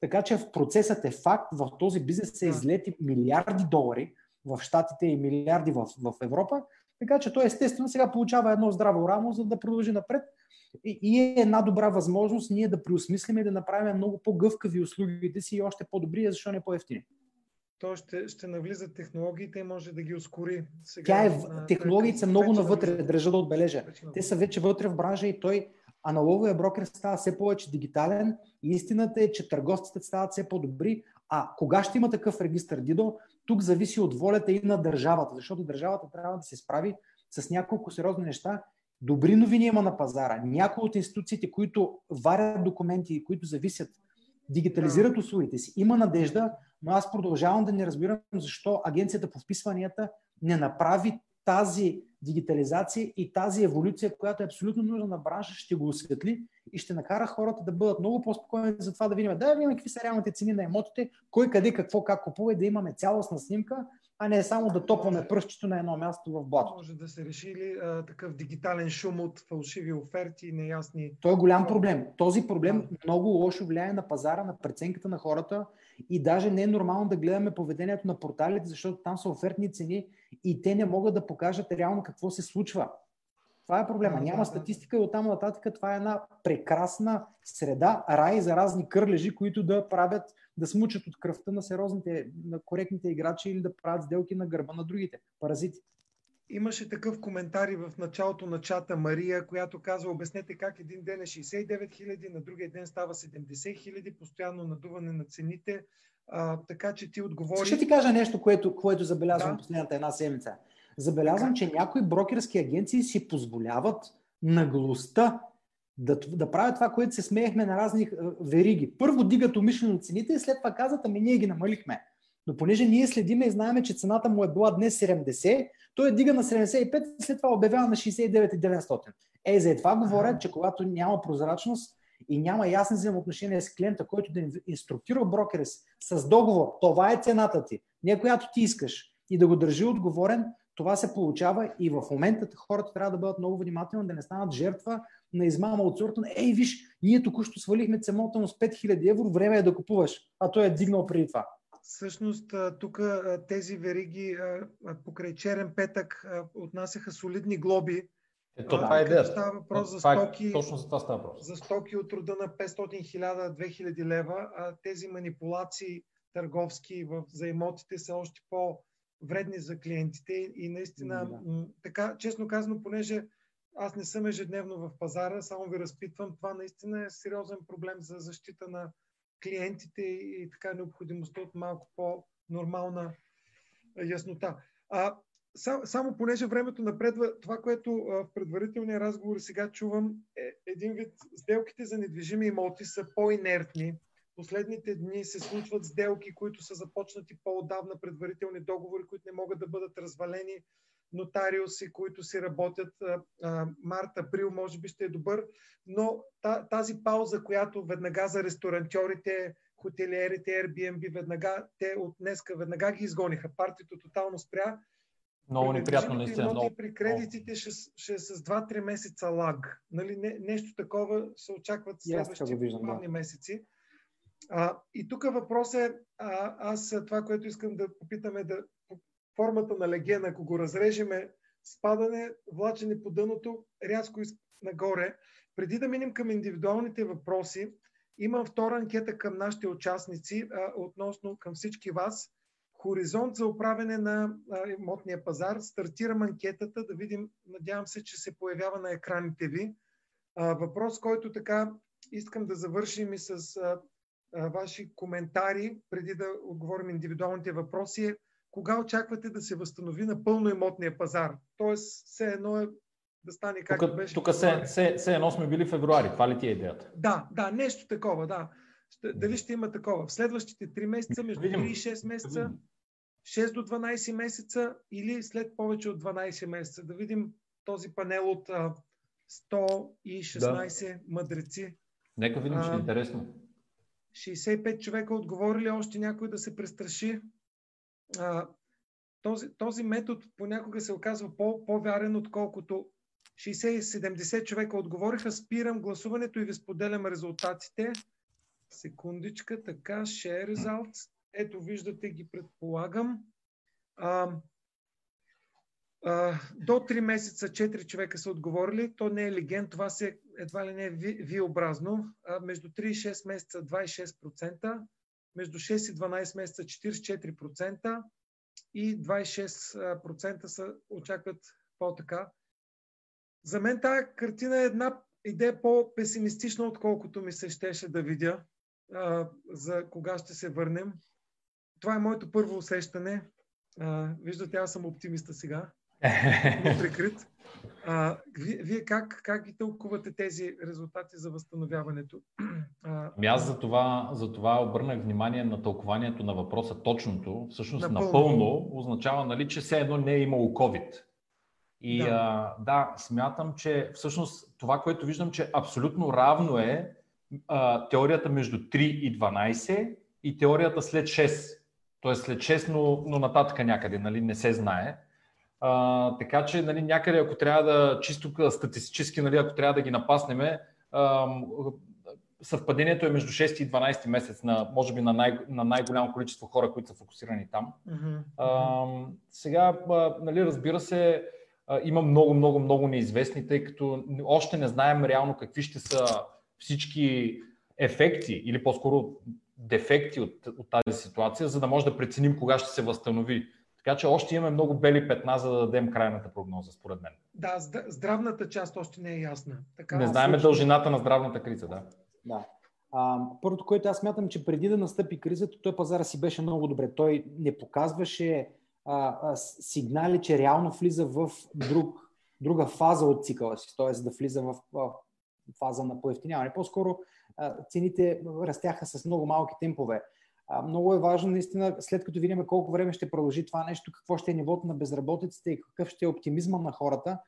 Така че в процесът е факт, в този бизнес се излети милиарди долари в Штатите и милиарди в, в Европа, така че той естествено сега получава едно здраво рамо, за да продължи напред. И, и е една добра възможност ние да преосмислим и да направим много по-гъвкави услугите си и още по-добри, защо не по-ефтини. То ще, ще навлизат технологиите и може да ги ускори. Сега, Тя е, на, технологиите са много навътре, държа да отбележа. Те са вече вътре в бранжа и той аналоговия брокер става все повече дигитален. Истината е, че търговците стават все по-добри. А кога ще има такъв регистр, Дидо? Тук зависи от волята и на държавата, защото държавата трябва да се справи с няколко сериозни неща. Добри новини има на пазара. Някои от институциите, които варят документи и които зависят, дигитализират услугите си. Има надежда, но аз продължавам да не разбирам защо агенцията по вписванията не направи тази дигитализация и тази еволюция, която е абсолютно нужна на бранша, ще го осветли и ще накара хората да бъдат много по-спокойни за това да видим, да видим какви са реалните цени на емотите, кой къде какво как купува и да имаме цялостна снимка, а не само да топваме пръстчето на едно място в блато. Може да се реши ли а, такъв дигитален шум от фалшиви оферти и неясни... Той е голям проблем. Този проблем да. много лошо влияе на пазара, на преценката на хората и даже не е нормално да гледаме поведението на порталите, защото там са офертни цени и те не могат да покажат реално какво се случва. Това е проблема. Няма статистика и оттам нататък това е една прекрасна среда, рай за разни кърлежи, които да правят, да смучат от кръвта на сериозните, на коректните играчи или да правят сделки на гърба на другите паразити. Имаше такъв коментар и в началото на чата Мария, която казва, обяснете как един ден е 69 хиляди, на другия ден става 70 хиляди, постоянно надуване на цените. А, така че ти отговори... Ще ти кажа нещо, което, което забелязвам да. последната една седмица. Забелязвам, че някои брокерски агенции си позволяват наглостта да, да правят това, което се смеехме на разни вериги. Първо дигат умишлено цените и след това казват, ами ние ги намалихме. Но понеже ние следиме и знаем, че цената му е била днес 70, той е дига на 75 и след това обявява на 69,900. Е, за това говоря, че когато няма прозрачност и няма ясни взаимоотношения с клиента, който да инструктира брокера с договор, това е цената ти, не която ти искаш, и да го държи отговорен, това се получава и в момента хората трябва да бъдат много внимателни, да не станат жертва на измама от сорта на ей, виж, ние току-що свалихме цемота му с 5000 евро, време е да купуваш, а той е дигнал преди това. Всъщност, тук тези вериги покрай черен петък отнасяха солидни глоби. Ето, това е идеята. Става въпрос за стоки, точно за това става въпрос. За стоки от рода на 500 000, 2000 лева. А тези манипулации търговски в, за имотите са още по- вредни за клиентите и наистина, да. така, честно казано, понеже аз не съм ежедневно в пазара, само ви разпитвам, това наистина е сериозен проблем за защита на клиентите и така необходимостта от малко по-нормална яснота. А, само понеже времето напредва, това, което в предварителния разговор сега чувам, е един вид сделките за недвижими имоти са по-инертни, Последните дни се случват сделки, които са започнати по-отдавна, предварителни договори, които не могат да бъдат развалени, нотариуси, които си работят март, април, може би ще е добър, но тази пауза, която веднага за ресторантьорите, хотелиерите, Airbnb, веднага, те от днеска веднага ги изгониха. Партито тотално спря. Много неприятно, наистина. Много... При кредитите ще, ще е с 2-3 месеца лаг. Нали, не, нещо такова се очакват следващите да. месеци. А, и тук въпрос е, а, аз това, което искам да попитаме, да, формата на легена, ако го разрежеме, спадане, влачене по дъното, рязко нагоре. Преди да минем към индивидуалните въпроси, имам втора анкета към нашите участници, а, относно към всички вас. Хоризонт за управене на а, имотния пазар. Стартирам анкетата, да видим, надявам се, че се появява на екраните ви. А, въпрос, който така искам да завършим и с а, ваши коментари, преди да отговорим индивидуалните въпроси, е кога очаквате да се възстанови на пълно имотния пазар? Тоест, все едно е да стане както тук, беше. Тук все, все, все едно сме били в февруари. Това ли ти е идеята? Да, да, нещо такова, да. Ще, дали ще има такова? В следващите 3 месеца, между 3 и 6 месеца, 6 до 12 месеца или след повече от 12 месеца. Да видим този панел от а, 116 да. мъдреци. Нека видим, че е интересно. 65 човека отговорили, още някой да се престраши. А, този, този метод понякога се оказва по, по-вярен, отколкото 60-70 човека отговориха. Спирам гласуването и ви споделям резултатите. Секундичка, така, share results. Ето, виждате ги, предполагам. А, до 3 месеца 4 човека са отговорили. То не е легенд, това се едва ли не е ви-образно. Между 3 и 6 месеца 26%, между 6 и 12 месеца 44% и 26% са, очакват по-така. За мен тази картина е една идея по-песимистична, отколкото ми се щеше да видя а, за кога ще се върнем. Това е моето първо усещане. А, виждате, аз съм оптимиста сега. Прикрит. А, вие, вие как, как ги тълкувате тези резултати за възстановяването? Ами аз за това, за това обърнах внимание на тълкованието на въпроса точното. Всъщност напълно, напълно означава, нали, че все едно не е имало COVID. И да. А, да, смятам, че всъщност това, което виждам, че абсолютно равно е а, теорията между 3 и 12 и теорията след 6. Тоест след 6, но, но нататък някъде, нали, не се знае. А, така че нали, някъде, ако трябва да, чисто статистически, нали, ако трябва да ги напаснеме, съвпадението е между 6 и 12 месец, на, може би на, най- на най-голямо количество хора, които са фокусирани там. Mm-hmm. А, сега, а, нали, разбира се, а, има много, много, много неизвестни, тъй като още не знаем реално какви ще са всички ефекти или по-скоро дефекти от, от тази ситуация, за да може да преценим кога ще се възстанови. Така че още имаме много бели петна, за да дадем крайната прогноза, според мен. Да, здравната част още не е ясна. Така, не знаем случай... дължината на здравната криза, да. Да. А, първото, което аз смятам, че преди да настъпи кризата, той пазара си беше много добре. Той не показваше а, а, сигнали, че реално влиза в друг, друга фаза от цикъла си, т.е. да влиза в, в фаза на поевтиняване. По-скоро цените растяха с много малки темпове. Много е важно наистина, след като видим колко време ще продължи това нещо, какво ще е нивото на безработицата и какъв ще е оптимизма на хората,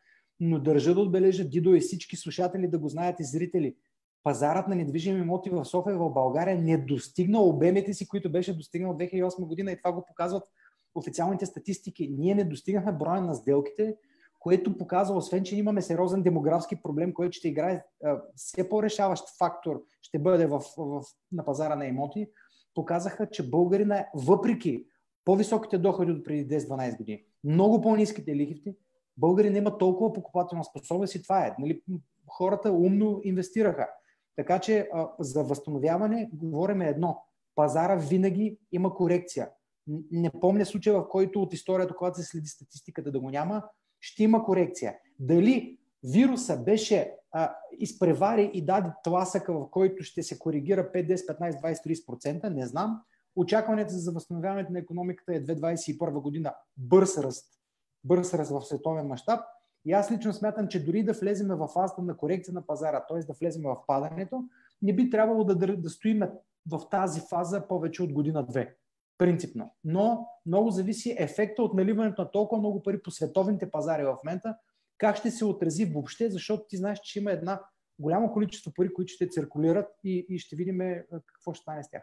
но държа да отбележа Дидо и всички слушатели да го знаят и зрители. Пазарът на недвижими имоти в София в България не достигна обемите си, които беше достигнал 2008 година и това го показват официалните статистики. Ние не достигнахме броя на сделките, което показва, освен, че имаме сериозен демографски проблем, който ще играе все по-решаващ фактор, ще бъде в, в, на пазара на имоти, показаха, че българина, въпреки по-високите доходи от преди 10-12 години, много по-низките лихвите, българина има толкова покупателна способност и това е. Нали, хората умно инвестираха. Така че а, за възстановяване говорим едно. Пазара винаги има корекция. Не помня случая, в който от историята, когато се следи статистиката да го няма, ще има корекция. Дали вируса беше а, изпревари и даде тласъка, в който ще се коригира 5, 10, 15, 20, 30%, не знам. Очакването за възстановяването на економиката е 2021 година. Бърз ръст. Бърз ръст в световен мащаб. И аз лично смятам, че дори да влезем в фазата на корекция на пазара, т.е. да влезем в падането, не би трябвало да, да стоим в тази фаза повече от година-две принципно. Но много зависи ефекта от наливането на толкова много пари по световните пазари в момента, как ще се отрази въобще, защото ти знаеш, че има една голямо количество пари, които ще циркулират и, и ще видим какво ще стане с тях.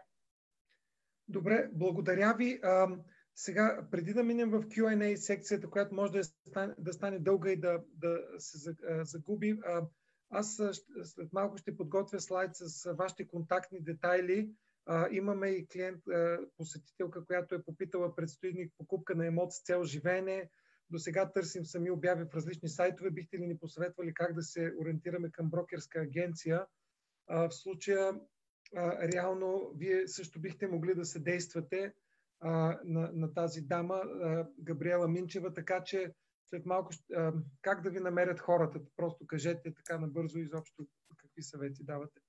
Добре, благодаря ви. А, сега, преди да минем в Q&A секцията, която може да стане, да стане дълга и да, да се загуби, а, аз след малко ще подготвя слайд с вашите контактни детайли а, имаме и клиент, а, посетителка, която е попитала предстои покупка на емот с цел живеене. До сега търсим сами обяви в различни сайтове. Бихте ли ни посъветвали как да се ориентираме към брокерска агенция? А, в случая, а, реално, вие също бихте могли да се действате а, на, на тази дама, а, Габриела Минчева, така че след малко а, как да ви намерят хората? Просто кажете така набързо изобщо какви съвети давате.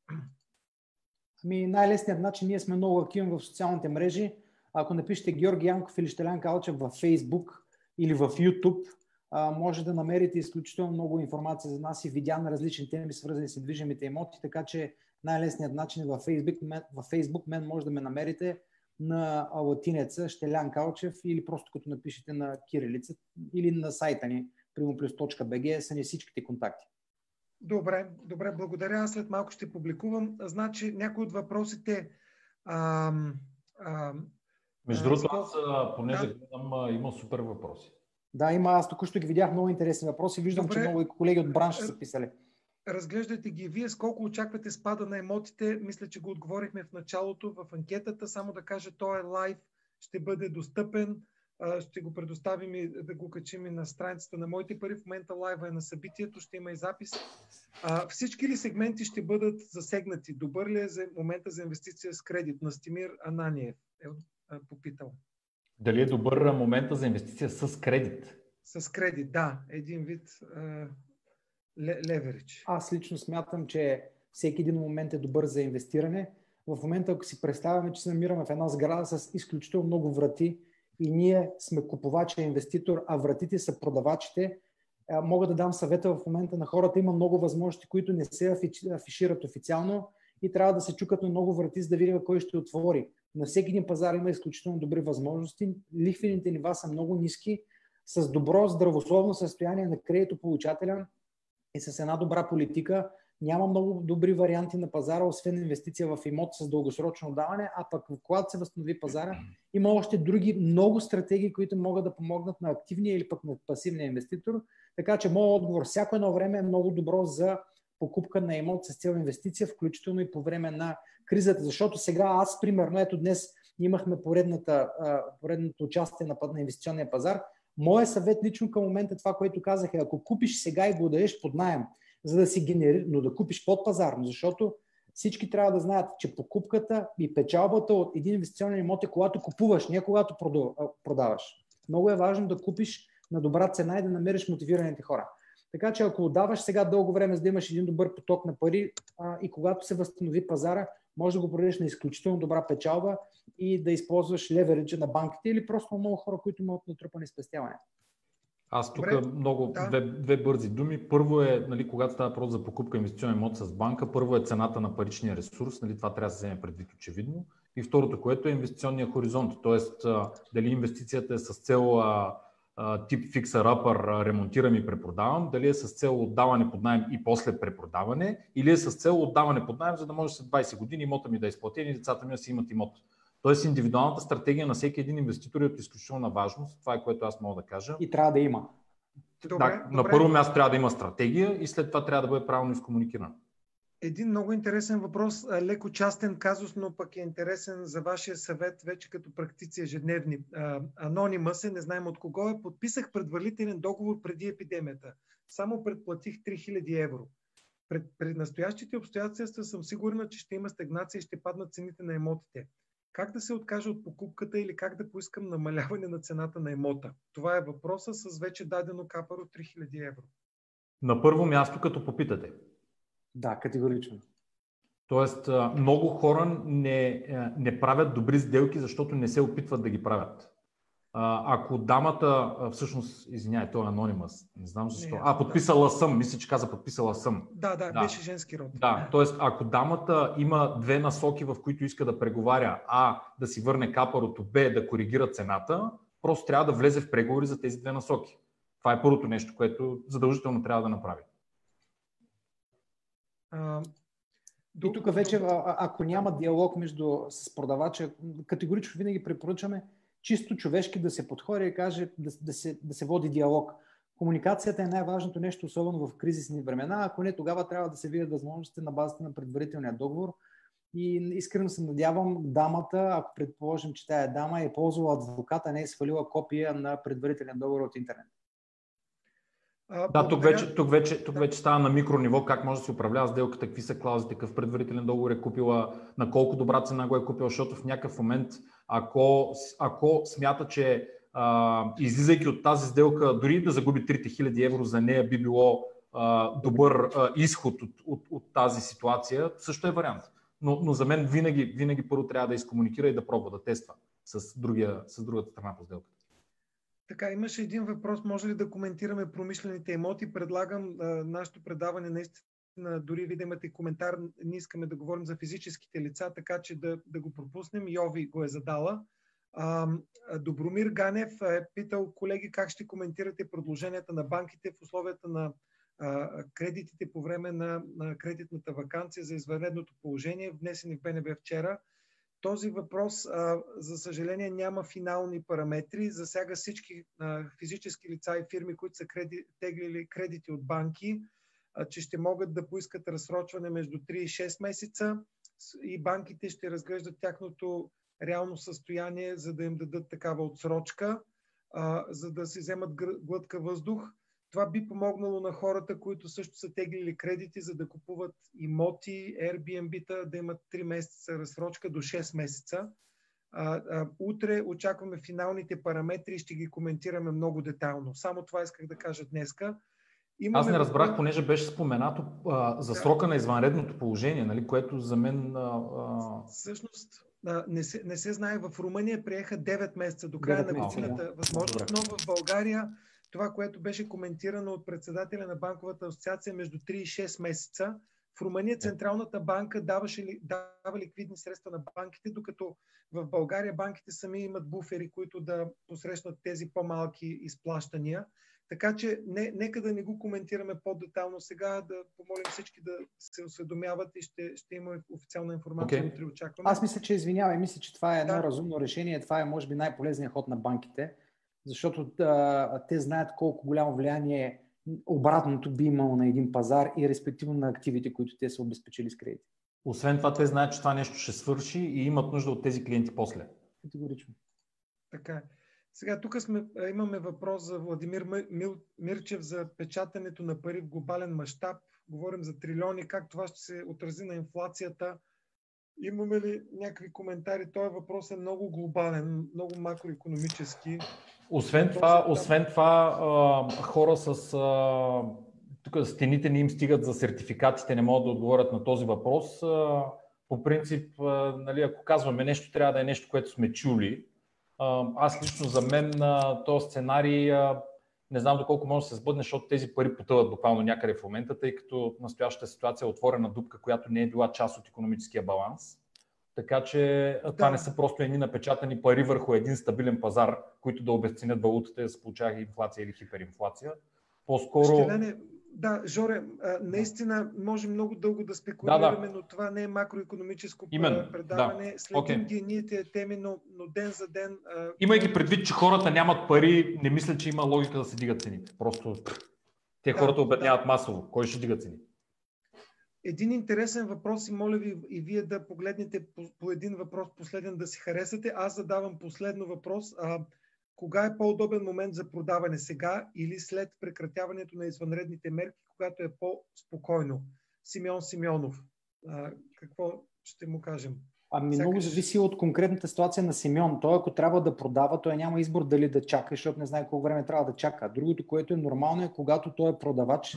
Ами най-лесният начин, ние сме много активни в социалните мрежи. Ако напишете Георги Янков или Штелян Калчев във Facebook или в YouTube, а, може да намерите изключително много информация за нас и видеа на различни теми, свързани с движимите имоти, така че най-лесният начин е във Facebook, във Facebook мен може да ме намерите на латинеца Щелян Калчев или просто като напишете на кирилица или на сайта ни primoplus.bg са ни всичките контакти. Добре, добре, благодаря. Аз след малко ще публикувам. Значи, някои от въпросите. А, а, Между другото, аз, понеже да. гледам, има супер въпроси. Да, има. Аз току-що ги видях много интересни въпроси. Виждам, Добре. че много колеги от бранша са писали. Разглеждайте ги вие. Сколко очаквате спада на емотите? Мисля, че го отговорихме в началото в анкетата. Само да кажа, той е лайв, ще бъде достъпен. Ще го предоставим и да го качим и на страницата на моите пари. В момента лайва е на събитието, ще има и запис. Всички ли сегменти ще бъдат засегнати? Добър ли е за момента за инвестиция с кредит? Настимир Ананиев е попитал. Дали е добър момента за инвестиция с кредит? С кредит, да. Един вид леверидж. Аз лично смятам, че всеки един момент е добър за инвестиране. В момента, ако си представяме, че се намираме в една сграда с изключително много врати и ние сме купувача инвеститор, а вратите са продавачите, мога да дам съвета в момента на хората. Има много възможности, които не се афишират официално и трябва да се чукат на много врати, за да видим кой ще отвори. На всеки един пазар има изключително добри възможности. Лихвените нива са много ниски. С добро здравословно състояние на кредитополучателя и с една добра политика няма много добри варианти на пазара, освен инвестиция в имот с дългосрочно даване, а пък когато се възстанови пазара, има още други много стратегии, които могат да помогнат на активния или пък на пасивния инвеститор. Така че моят отговор всяко едно време е много добро за покупка на имот с цел инвестиция, включително и по време на кризата. Защото сега аз, примерно, ето днес имахме поредната, поредното участие на, на инвестиционния пазар. Моя съвет лично към момента това, което казах е, ако купиш сега и го дадеш под найем, за да си генери, но да купиш под пазарно, защото всички трябва да знаят, че покупката и печалбата от един инвестиционен имот е когато купуваш, не когато продаваш. Много е важно да купиш на добра цена и да намериш мотивираните хора. Така че ако отдаваш сега дълго време, за да имаш един добър поток на пари а, и когато се възстанови пазара, може да го продадеш на изключително добра печалба и да използваш левериджа на банките или просто много хора, които имат натрупани спестявания. Аз тук Добре. много да. две, две бързи думи. Първо е, нали, когато става просто за покупка инвестиционен имот с банка, първо е цената на паричния ресурс, нали, това трябва да се вземе предвид очевидно. И второто, което е инвестиционния хоризонт, т.е. дали инвестицията е с цел тип фиксър upper ремонтирам и препродавам, дали е с цел отдаване под найем и после препродаване, или е с цел отдаване под найем, за да може след 20 години имота ми да е изплатен и децата ми да си имат имот. Тоест индивидуалната стратегия на всеки един инвеститор е от изключителна важност. Това е което аз мога да кажа. И трябва да има. Добре, да, добре. На първо място трябва да има стратегия и след това трябва да бъде правилно изкомуникирана. Един много интересен въпрос, леко частен казус, но пък е интересен за вашия съвет вече като практици ежедневни. Анонима се, не знаем от кого е. Подписах предварителен договор преди епидемията. Само предплатих 3000 евро. Пред, пред настоящите обстоятелства съм сигурна, че ще има стагнация и ще паднат цените на емотите. Как да се откажа от покупката или как да поискам намаляване на цената на емота? Това е въпроса с вече дадено капаро 3000 евро. На първо място, като попитате. Да, категорично. Тоест, много хора не, не правят добри сделки, защото не се опитват да ги правят. Ако дамата, всъщност, извиняй, той е анонимас, не знам защо. Не, а, подписала да. съм, мисля, че каза подписала съм. Да, да, да, беше женски род. Да, т.е. ако дамата има две насоки, в които иска да преговаря, А, да си върне капарото, Б, да коригира цената, просто трябва да влезе в преговори за тези две насоки. Това е първото нещо, което задължително трябва да направи. И тук вече, ако няма диалог между с продавача, категорично винаги препоръчаме чисто човешки да се подходи и каже да, да, се, да се води диалог. Комуникацията е най-важното нещо, особено в кризисни времена. Ако не, тогава трябва да се видят възможностите на базата на предварителния договор. И искрено се надявам дамата, ако предположим, че тая дама е ползвала адвоката, не е свалила копия на предварителен договор от интернет. А, да, тук вече, тук, вече, тук вече става на микро ниво как може да се управлява сделката, какви са клаузите, какъв предварителен договор е купила, на колко добра цена го е купила, защото в някакъв момент, ако, ако смята, че а, излизайки от тази сделка, дори да загуби 3000 евро за нея, би било а, добър а, изход от, от, от тази ситуация, също е вариант. Но, но за мен винаги, винаги първо трябва да изкомуникира и да пробва да тества с, другия, с другата страна по сделката. Така, имаше един въпрос. Може ли да коментираме промишлените имоти? Предлагам а, нашето предаване наистина дори ви да имате коментар, не искаме да говорим за физическите лица, така че да, да го пропуснем. Йови го е задала. А, Добромир Ганев е питал, колеги, как ще коментирате продълженията на банките в условията на а, кредитите по време на, на кредитната вакансия за извънредното положение, внесени в БНБ вчера. Този въпрос, а, за съжаление, няма финални параметри. Засяга всички а, физически лица и фирми, които са креди, теглили кредити от банки, а, че ще могат да поискат разсрочване между 3 и 6 месеца и банките ще разглеждат тяхното реално състояние, за да им дадат такава отсрочка, а, за да си вземат глътка въздух. Това би помогнало на хората, които също са теглили кредити, за да купуват имоти, Airbnb-та, да имат 3 месеца разсрочка до 6 месеца. А, а, утре очакваме финалните параметри и ще ги коментираме много детайлно. Само това исках да кажа днеска. Имаме Аз не разбрах, понеже беше споменато а, за срока на извънредното положение, нали, което за мен... А, а... Всъщност, не се, не се знае. В Румъния приеха 9 месеца до края на годината възможност, но в България това, което беше коментирано от председателя на банковата асоциация между 3 и 6 месеца. В Румъния Централната банка даваше, дава ликвидни средства на банките, докато в България банките сами имат буфери, които да посрещнат тези по-малки изплащания. Така че не, нека да не го коментираме по-детално сега, да помолим всички да се осведомяват и ще, ще има официална информация, okay. утре очакваме. Аз мисля, че извинявай, мисля, че това е едно да. разумно решение. Това е, може би, най-полезният ход на банките защото а, те знаят колко голямо влияние обратното би имало на един пазар и респективно на активите, които те са обезпечили с кредити. Освен това, те знаят, че това нещо ще свърши и имат нужда от тези клиенти после. Категорично. Така е. Сега тук сме, имаме въпрос за Владимир Мил, Мирчев за печатането на пари в глобален мащаб. Говорим за трилиони, как това ще се отрази на инфлацията. Имаме ли някакви коментари? Този въпрос е много глобален, много макроекономически. Освен това, освен това а, хора с... А, тук стените не им стигат за сертификатите, не могат да отговорят на този въпрос. А, по принцип, нали, ако казваме нещо, трябва да е нещо, което сме чули. Аз лично за мен а, този сценарий не знам доколко може да се сбъдне, защото тези пари потъват буквално някъде в момента, тъй като настоящата ситуация е отворена дупка, която не е била част от економическия баланс. Така че да. това не са просто едни напечатани пари върху един стабилен пазар, които да обесценят валутата и да се получава инфлация или хиперинфлация. По-скоро... Щеляне, да, Жоре, наистина може много дълго да спекулираме, да, да. но това не е макроекономическо Именно, предаване. Да. Следим okay. ги ние тези теми, но, но ден за ден... Имайки предвид, че хората нямат пари, не мисля, че има логика да се дигат цените. Просто те да, хората обедняват да. масово. Кой ще дига цени? един интересен въпрос и моля ви и вие да погледнете по, по един въпрос последен да си харесате. Аз задавам последно въпрос. А, кога е по-удобен момент за продаване? Сега или след прекратяването на извънредните мерки, когато е по-спокойно? Симеон Симеонов. А, какво ще му кажем? Ами много зависи от конкретната ситуация на Симеон. Той ако трябва да продава, той няма избор дали да чака, защото не знае колко време трябва да чака. Другото, което е нормално е, когато той е продавач,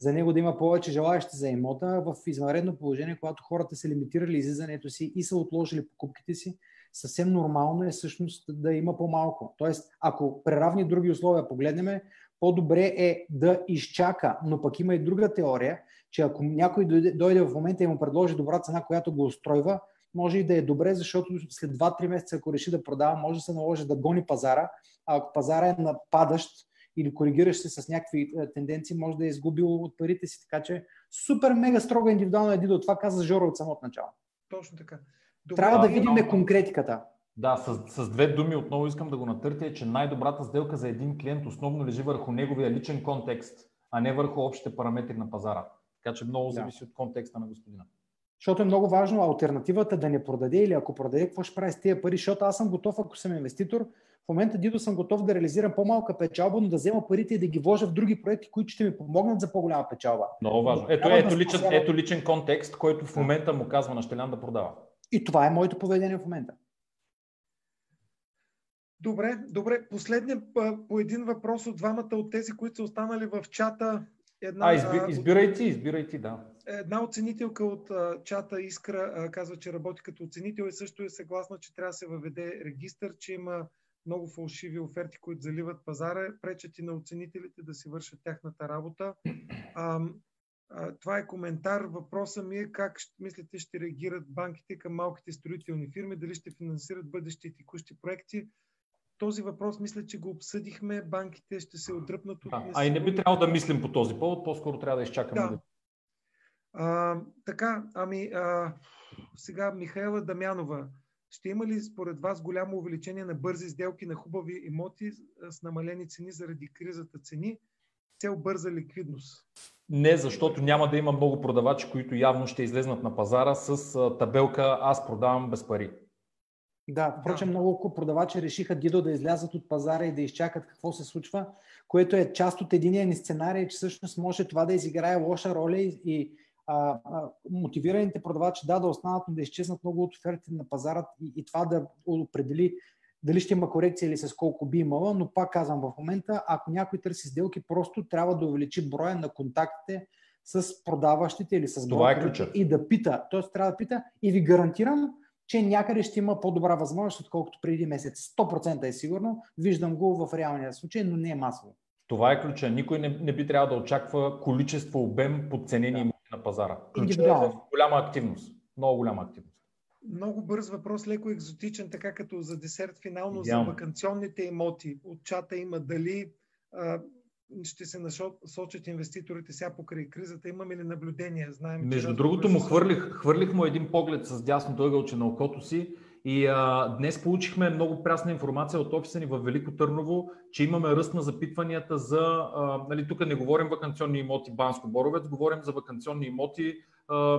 за него да има повече желаящи за имота в извънредно положение, когато хората са лимитирали излизането си и са отложили покупките си, съвсем нормално е всъщност да има по-малко. Тоест, ако преравни други условия погледнем, по-добре е да изчака, но пък има и друга теория, че ако някой дойде, дойде в момента и му предложи добра цена, която го устройва, може и да е добре, защото след 2-3 месеца, ако реши да продава, може да се наложи да гони пазара, а ако пазара е нападащ или коригираш се с някакви е, тенденции, може да е изгубил от парите си. Така че супер, мега строго индивидуално е Това каза Жоро от самото начало. Точно така. Добре, Трябва да видим но... конкретиката. Да, с, с две думи отново искам да го натъртя, е, че най-добрата сделка за един клиент основно лежи върху неговия личен контекст, а не върху общите параметри на пазара. Така че много зависи да. от контекста на господина. Защото е много важно альтернативата да не продаде или ако продаде, какво ще прави с тия пари, защото аз съм готов, ако съм инвеститор, в момента Дидо съм готов да реализирам по-малка печалба, но да взема парите и да ги вложа в други проекти, които ще ми помогнат за по-голяма печалба. Много важно. Ето, ето, да личен, ето личен контекст, който в момента му казва на Щелян да продава. И това е моето поведение в момента. Добре, добре. Последния по един въпрос от двамата от тези, които са останали в чата. Една, а, изби, избирай ти, избирай ти, да. Една оценителка от чата Искра казва, че работи като оценител и също е съгласна, че трябва да се въведе регистър, че има много фалшиви оферти, които заливат пазара, пречат и на оценителите да си вършат тяхната работа. Това е коментар. Въпросът ми е как мислите ще реагират банките към малките строителни фирми, дали ще финансират бъдещи и текущи проекти. Този въпрос мисля, че го обсъдихме. Банките ще се отдръпнат от... Да, а и не би трябвало да мислим по този повод, по-скоро трябва да изчакаме. Да. А, така, ами а, сега Михаела Дамянова. Ще има ли според вас голямо увеличение на бързи сделки на хубави имоти с намалени цени заради кризата цени? цел бърза ликвидност? Не, защото няма да има много продавачи, които явно ще излезнат на пазара с табелка аз продавам без пари. Да, впрочем да. много продавачи решиха Дидо да излязат от пазара и да изчакат какво се случва, което е част от единия ни сценарий, че всъщност може това да изиграе лоша роля и, и а, а, мотивираните продавачи да, да останат, но да изчезнат много от офертите на пазара и, и това да определи дали ще има корекция или с колко би имала, но пак казвам в момента, ако някой търси сделки, просто трябва да увеличи броя на контактите с продаващите или с Това е и да пита. Тоест трябва да пита и ви гарантирам, че някъде ще има по-добра възможност, отколкото преди месец. 100% е сигурно. Виждам го в реалния случай, но не е масово. Това е ключа. Никой не, не би трябвало да очаква количество, обем, подценени да. на пазара. Ключа е голяма активност. Много голяма активност много бърз въпрос, леко екзотичен, така като за десерт финално Идеално. за вакансионните имоти. От чата има дали а, ще се насочат инвеститорите сега покрай кризата. Имаме ли наблюдение? Знаем, Между другото му хвърлих, хвърлих му един поглед с дясното ъгълче на окото си и а, днес получихме много прясна информация от офиса ни в Велико Търново, че имаме ръст на запитванията за, а, нали, тук не говорим вакансионни имоти Банско Боровец, говорим за вакансионни имоти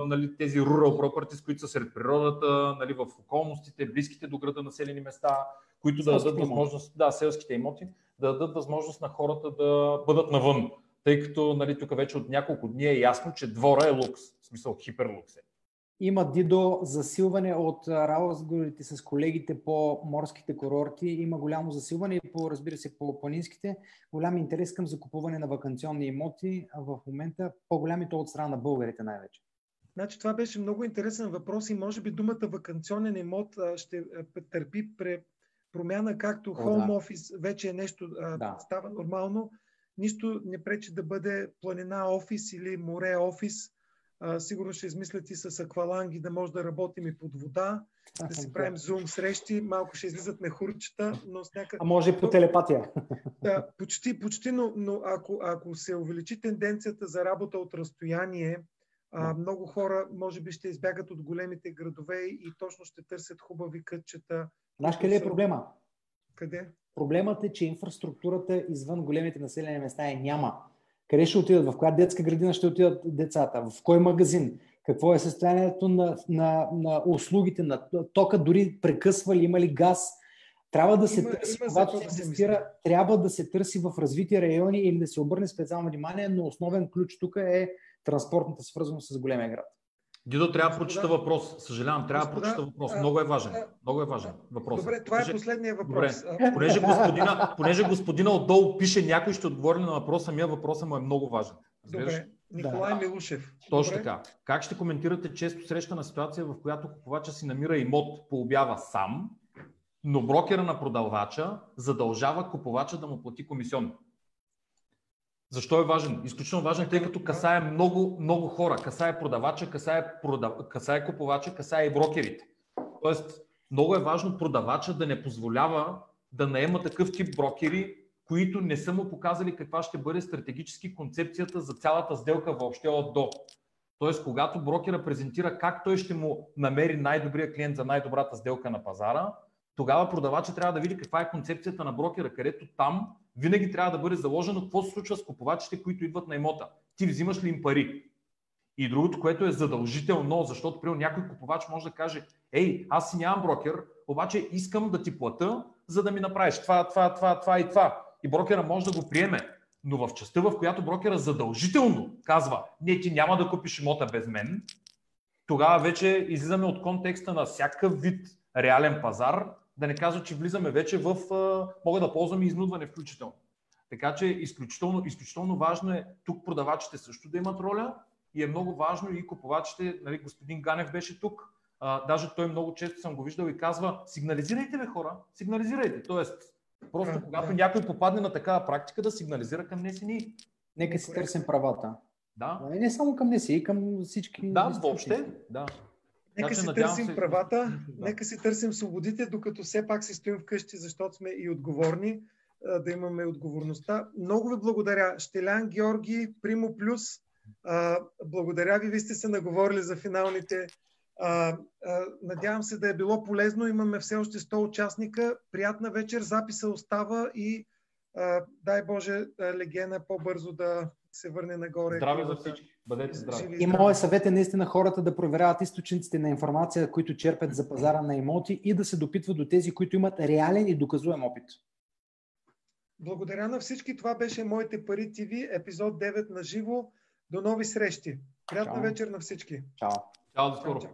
нали, тези rural properties, които са сред природата, нали, в околностите, близките до града населени места, които да дадат възможност, да, селските имоти, да дадат възможност на хората да бъдат навън. Тъй като нали, тук вече от няколко дни е ясно, че двора е лукс, в смисъл хиперлукс е. Има Дидо засилване от разговорите с колегите по морските курорти. Има голямо засилване и по, разбира се, по планинските. Голям интерес към закупуване на вакансионни имоти в момента. По-голямите от страна на българите най-вече. Значи това беше много интересен въпрос и може би думата вакансионен имот ще търпи промяна, както О, home да. office вече е нещо, да. става нормално. Нищо не пречи да бъде планина офис или море офис. сигурно ще измислят и с акваланги да може да работим и под вода, да си правим зум срещи, малко ще излизат мехурчета, но с някакъв... А може и по телепатия. Да, почти, почти, но, но ако, ако се увеличи тенденцията за работа от разстояние, а, много хора може би ще избягат от големите градове и точно ще търсят хубави кътчета. Знаеш къде е проблема? Къде? Проблемът е, че инфраструктурата извън големите населени места е няма. Къде ще отидат? В коя детска градина ще отидат децата? В кой магазин? Какво е състоянието на, на, на услугите, на тока, дори прекъсва ли, има ли газ? Трябва да се има, търси, има когато се инвестира, трябва да се търси в развити райони или да се обърне специално внимание, но основен ключ тук е транспортната свързаност с големия град. Дидо, трябва да прочита въпрос. Съжалявам, трябва да прочита въпрос. Много е важен. Много е важен въпрос. Добре, това е последния въпрос. Добре. Понеже господина, понеже господина отдолу пише, някой ще отговори на въпроса, самия въпросът му е много важен. Добре. Николай да. Милушев. Точно Добре. така. Как ще коментирате често срещана ситуация, в която купувача си намира имот по обява сам, но брокера на продавача задължава купувача да му плати комисионно? Защо е важен? Изключително важен, тъй като касае много, много хора. Касае продавача, касае, продав... касае купувача, касае и брокерите. Тоест, много е важно продавача да не позволява да наема такъв тип брокери, които не са му показали каква ще бъде стратегически концепцията за цялата сделка въобще от до. Тоест, когато брокера презентира как той ще му намери най-добрия клиент за най-добрата сделка на пазара, тогава продавача трябва да види каква е концепцията на брокера, където там винаги трябва да бъде заложено какво се случва с купувачите, които идват на имота. Ти взимаш ли им пари? И другото, което е задължително, защото при някой купувач може да каже, ей, аз си нямам брокер, обаче искам да ти плата, за да ми направиш това, това, това, това и това. И брокера може да го приеме. Но в частта, в която брокера задължително казва, не, ти няма да купиш имота без мен, тогава вече излизаме от контекста на всякакъв вид реален пазар да не казва, че влизаме вече в, мога да ползвам и изнудване включително. Така че изключително, изключително важно е тук продавачите също да имат роля и е много важно и купувачите, нали, господин Ганев беше тук, а, даже той много често съм го виждал и казва, сигнализирайте бе хора, сигнализирайте. Тоест, просто когато някой попадне на такава практика, да сигнализира към НСНИ. Нека си търсим правата. Да. И не само към НСИ, и към всички. Да, въобще. Да. Нека си търсим се... правата, да. нека си търсим свободите, докато все пак си стоим вкъщи, защото сме и отговорни, да имаме отговорността. Много ви благодаря. Щелян Георги, Примо Плюс, благодаря ви, ви сте се наговорили за финалните. Надявам се да е било полезно. Имаме все още 100 участника. Приятна вечер. Записа остава и дай Боже легена по-бързо да се върне нагоре. Здраве за всички. Бъдете здрави. И моят съвет е наистина хората да проверяват източниците на информация, които черпят за пазара на имоти и да се допитват до тези, които имат реален и доказуем опит. Благодаря на всички. Това беше Моите пари ТВ, епизод 9 на живо. До нови срещи. Приятна Чао. вечер на всички. Чао. Чао, до скоро. Чао.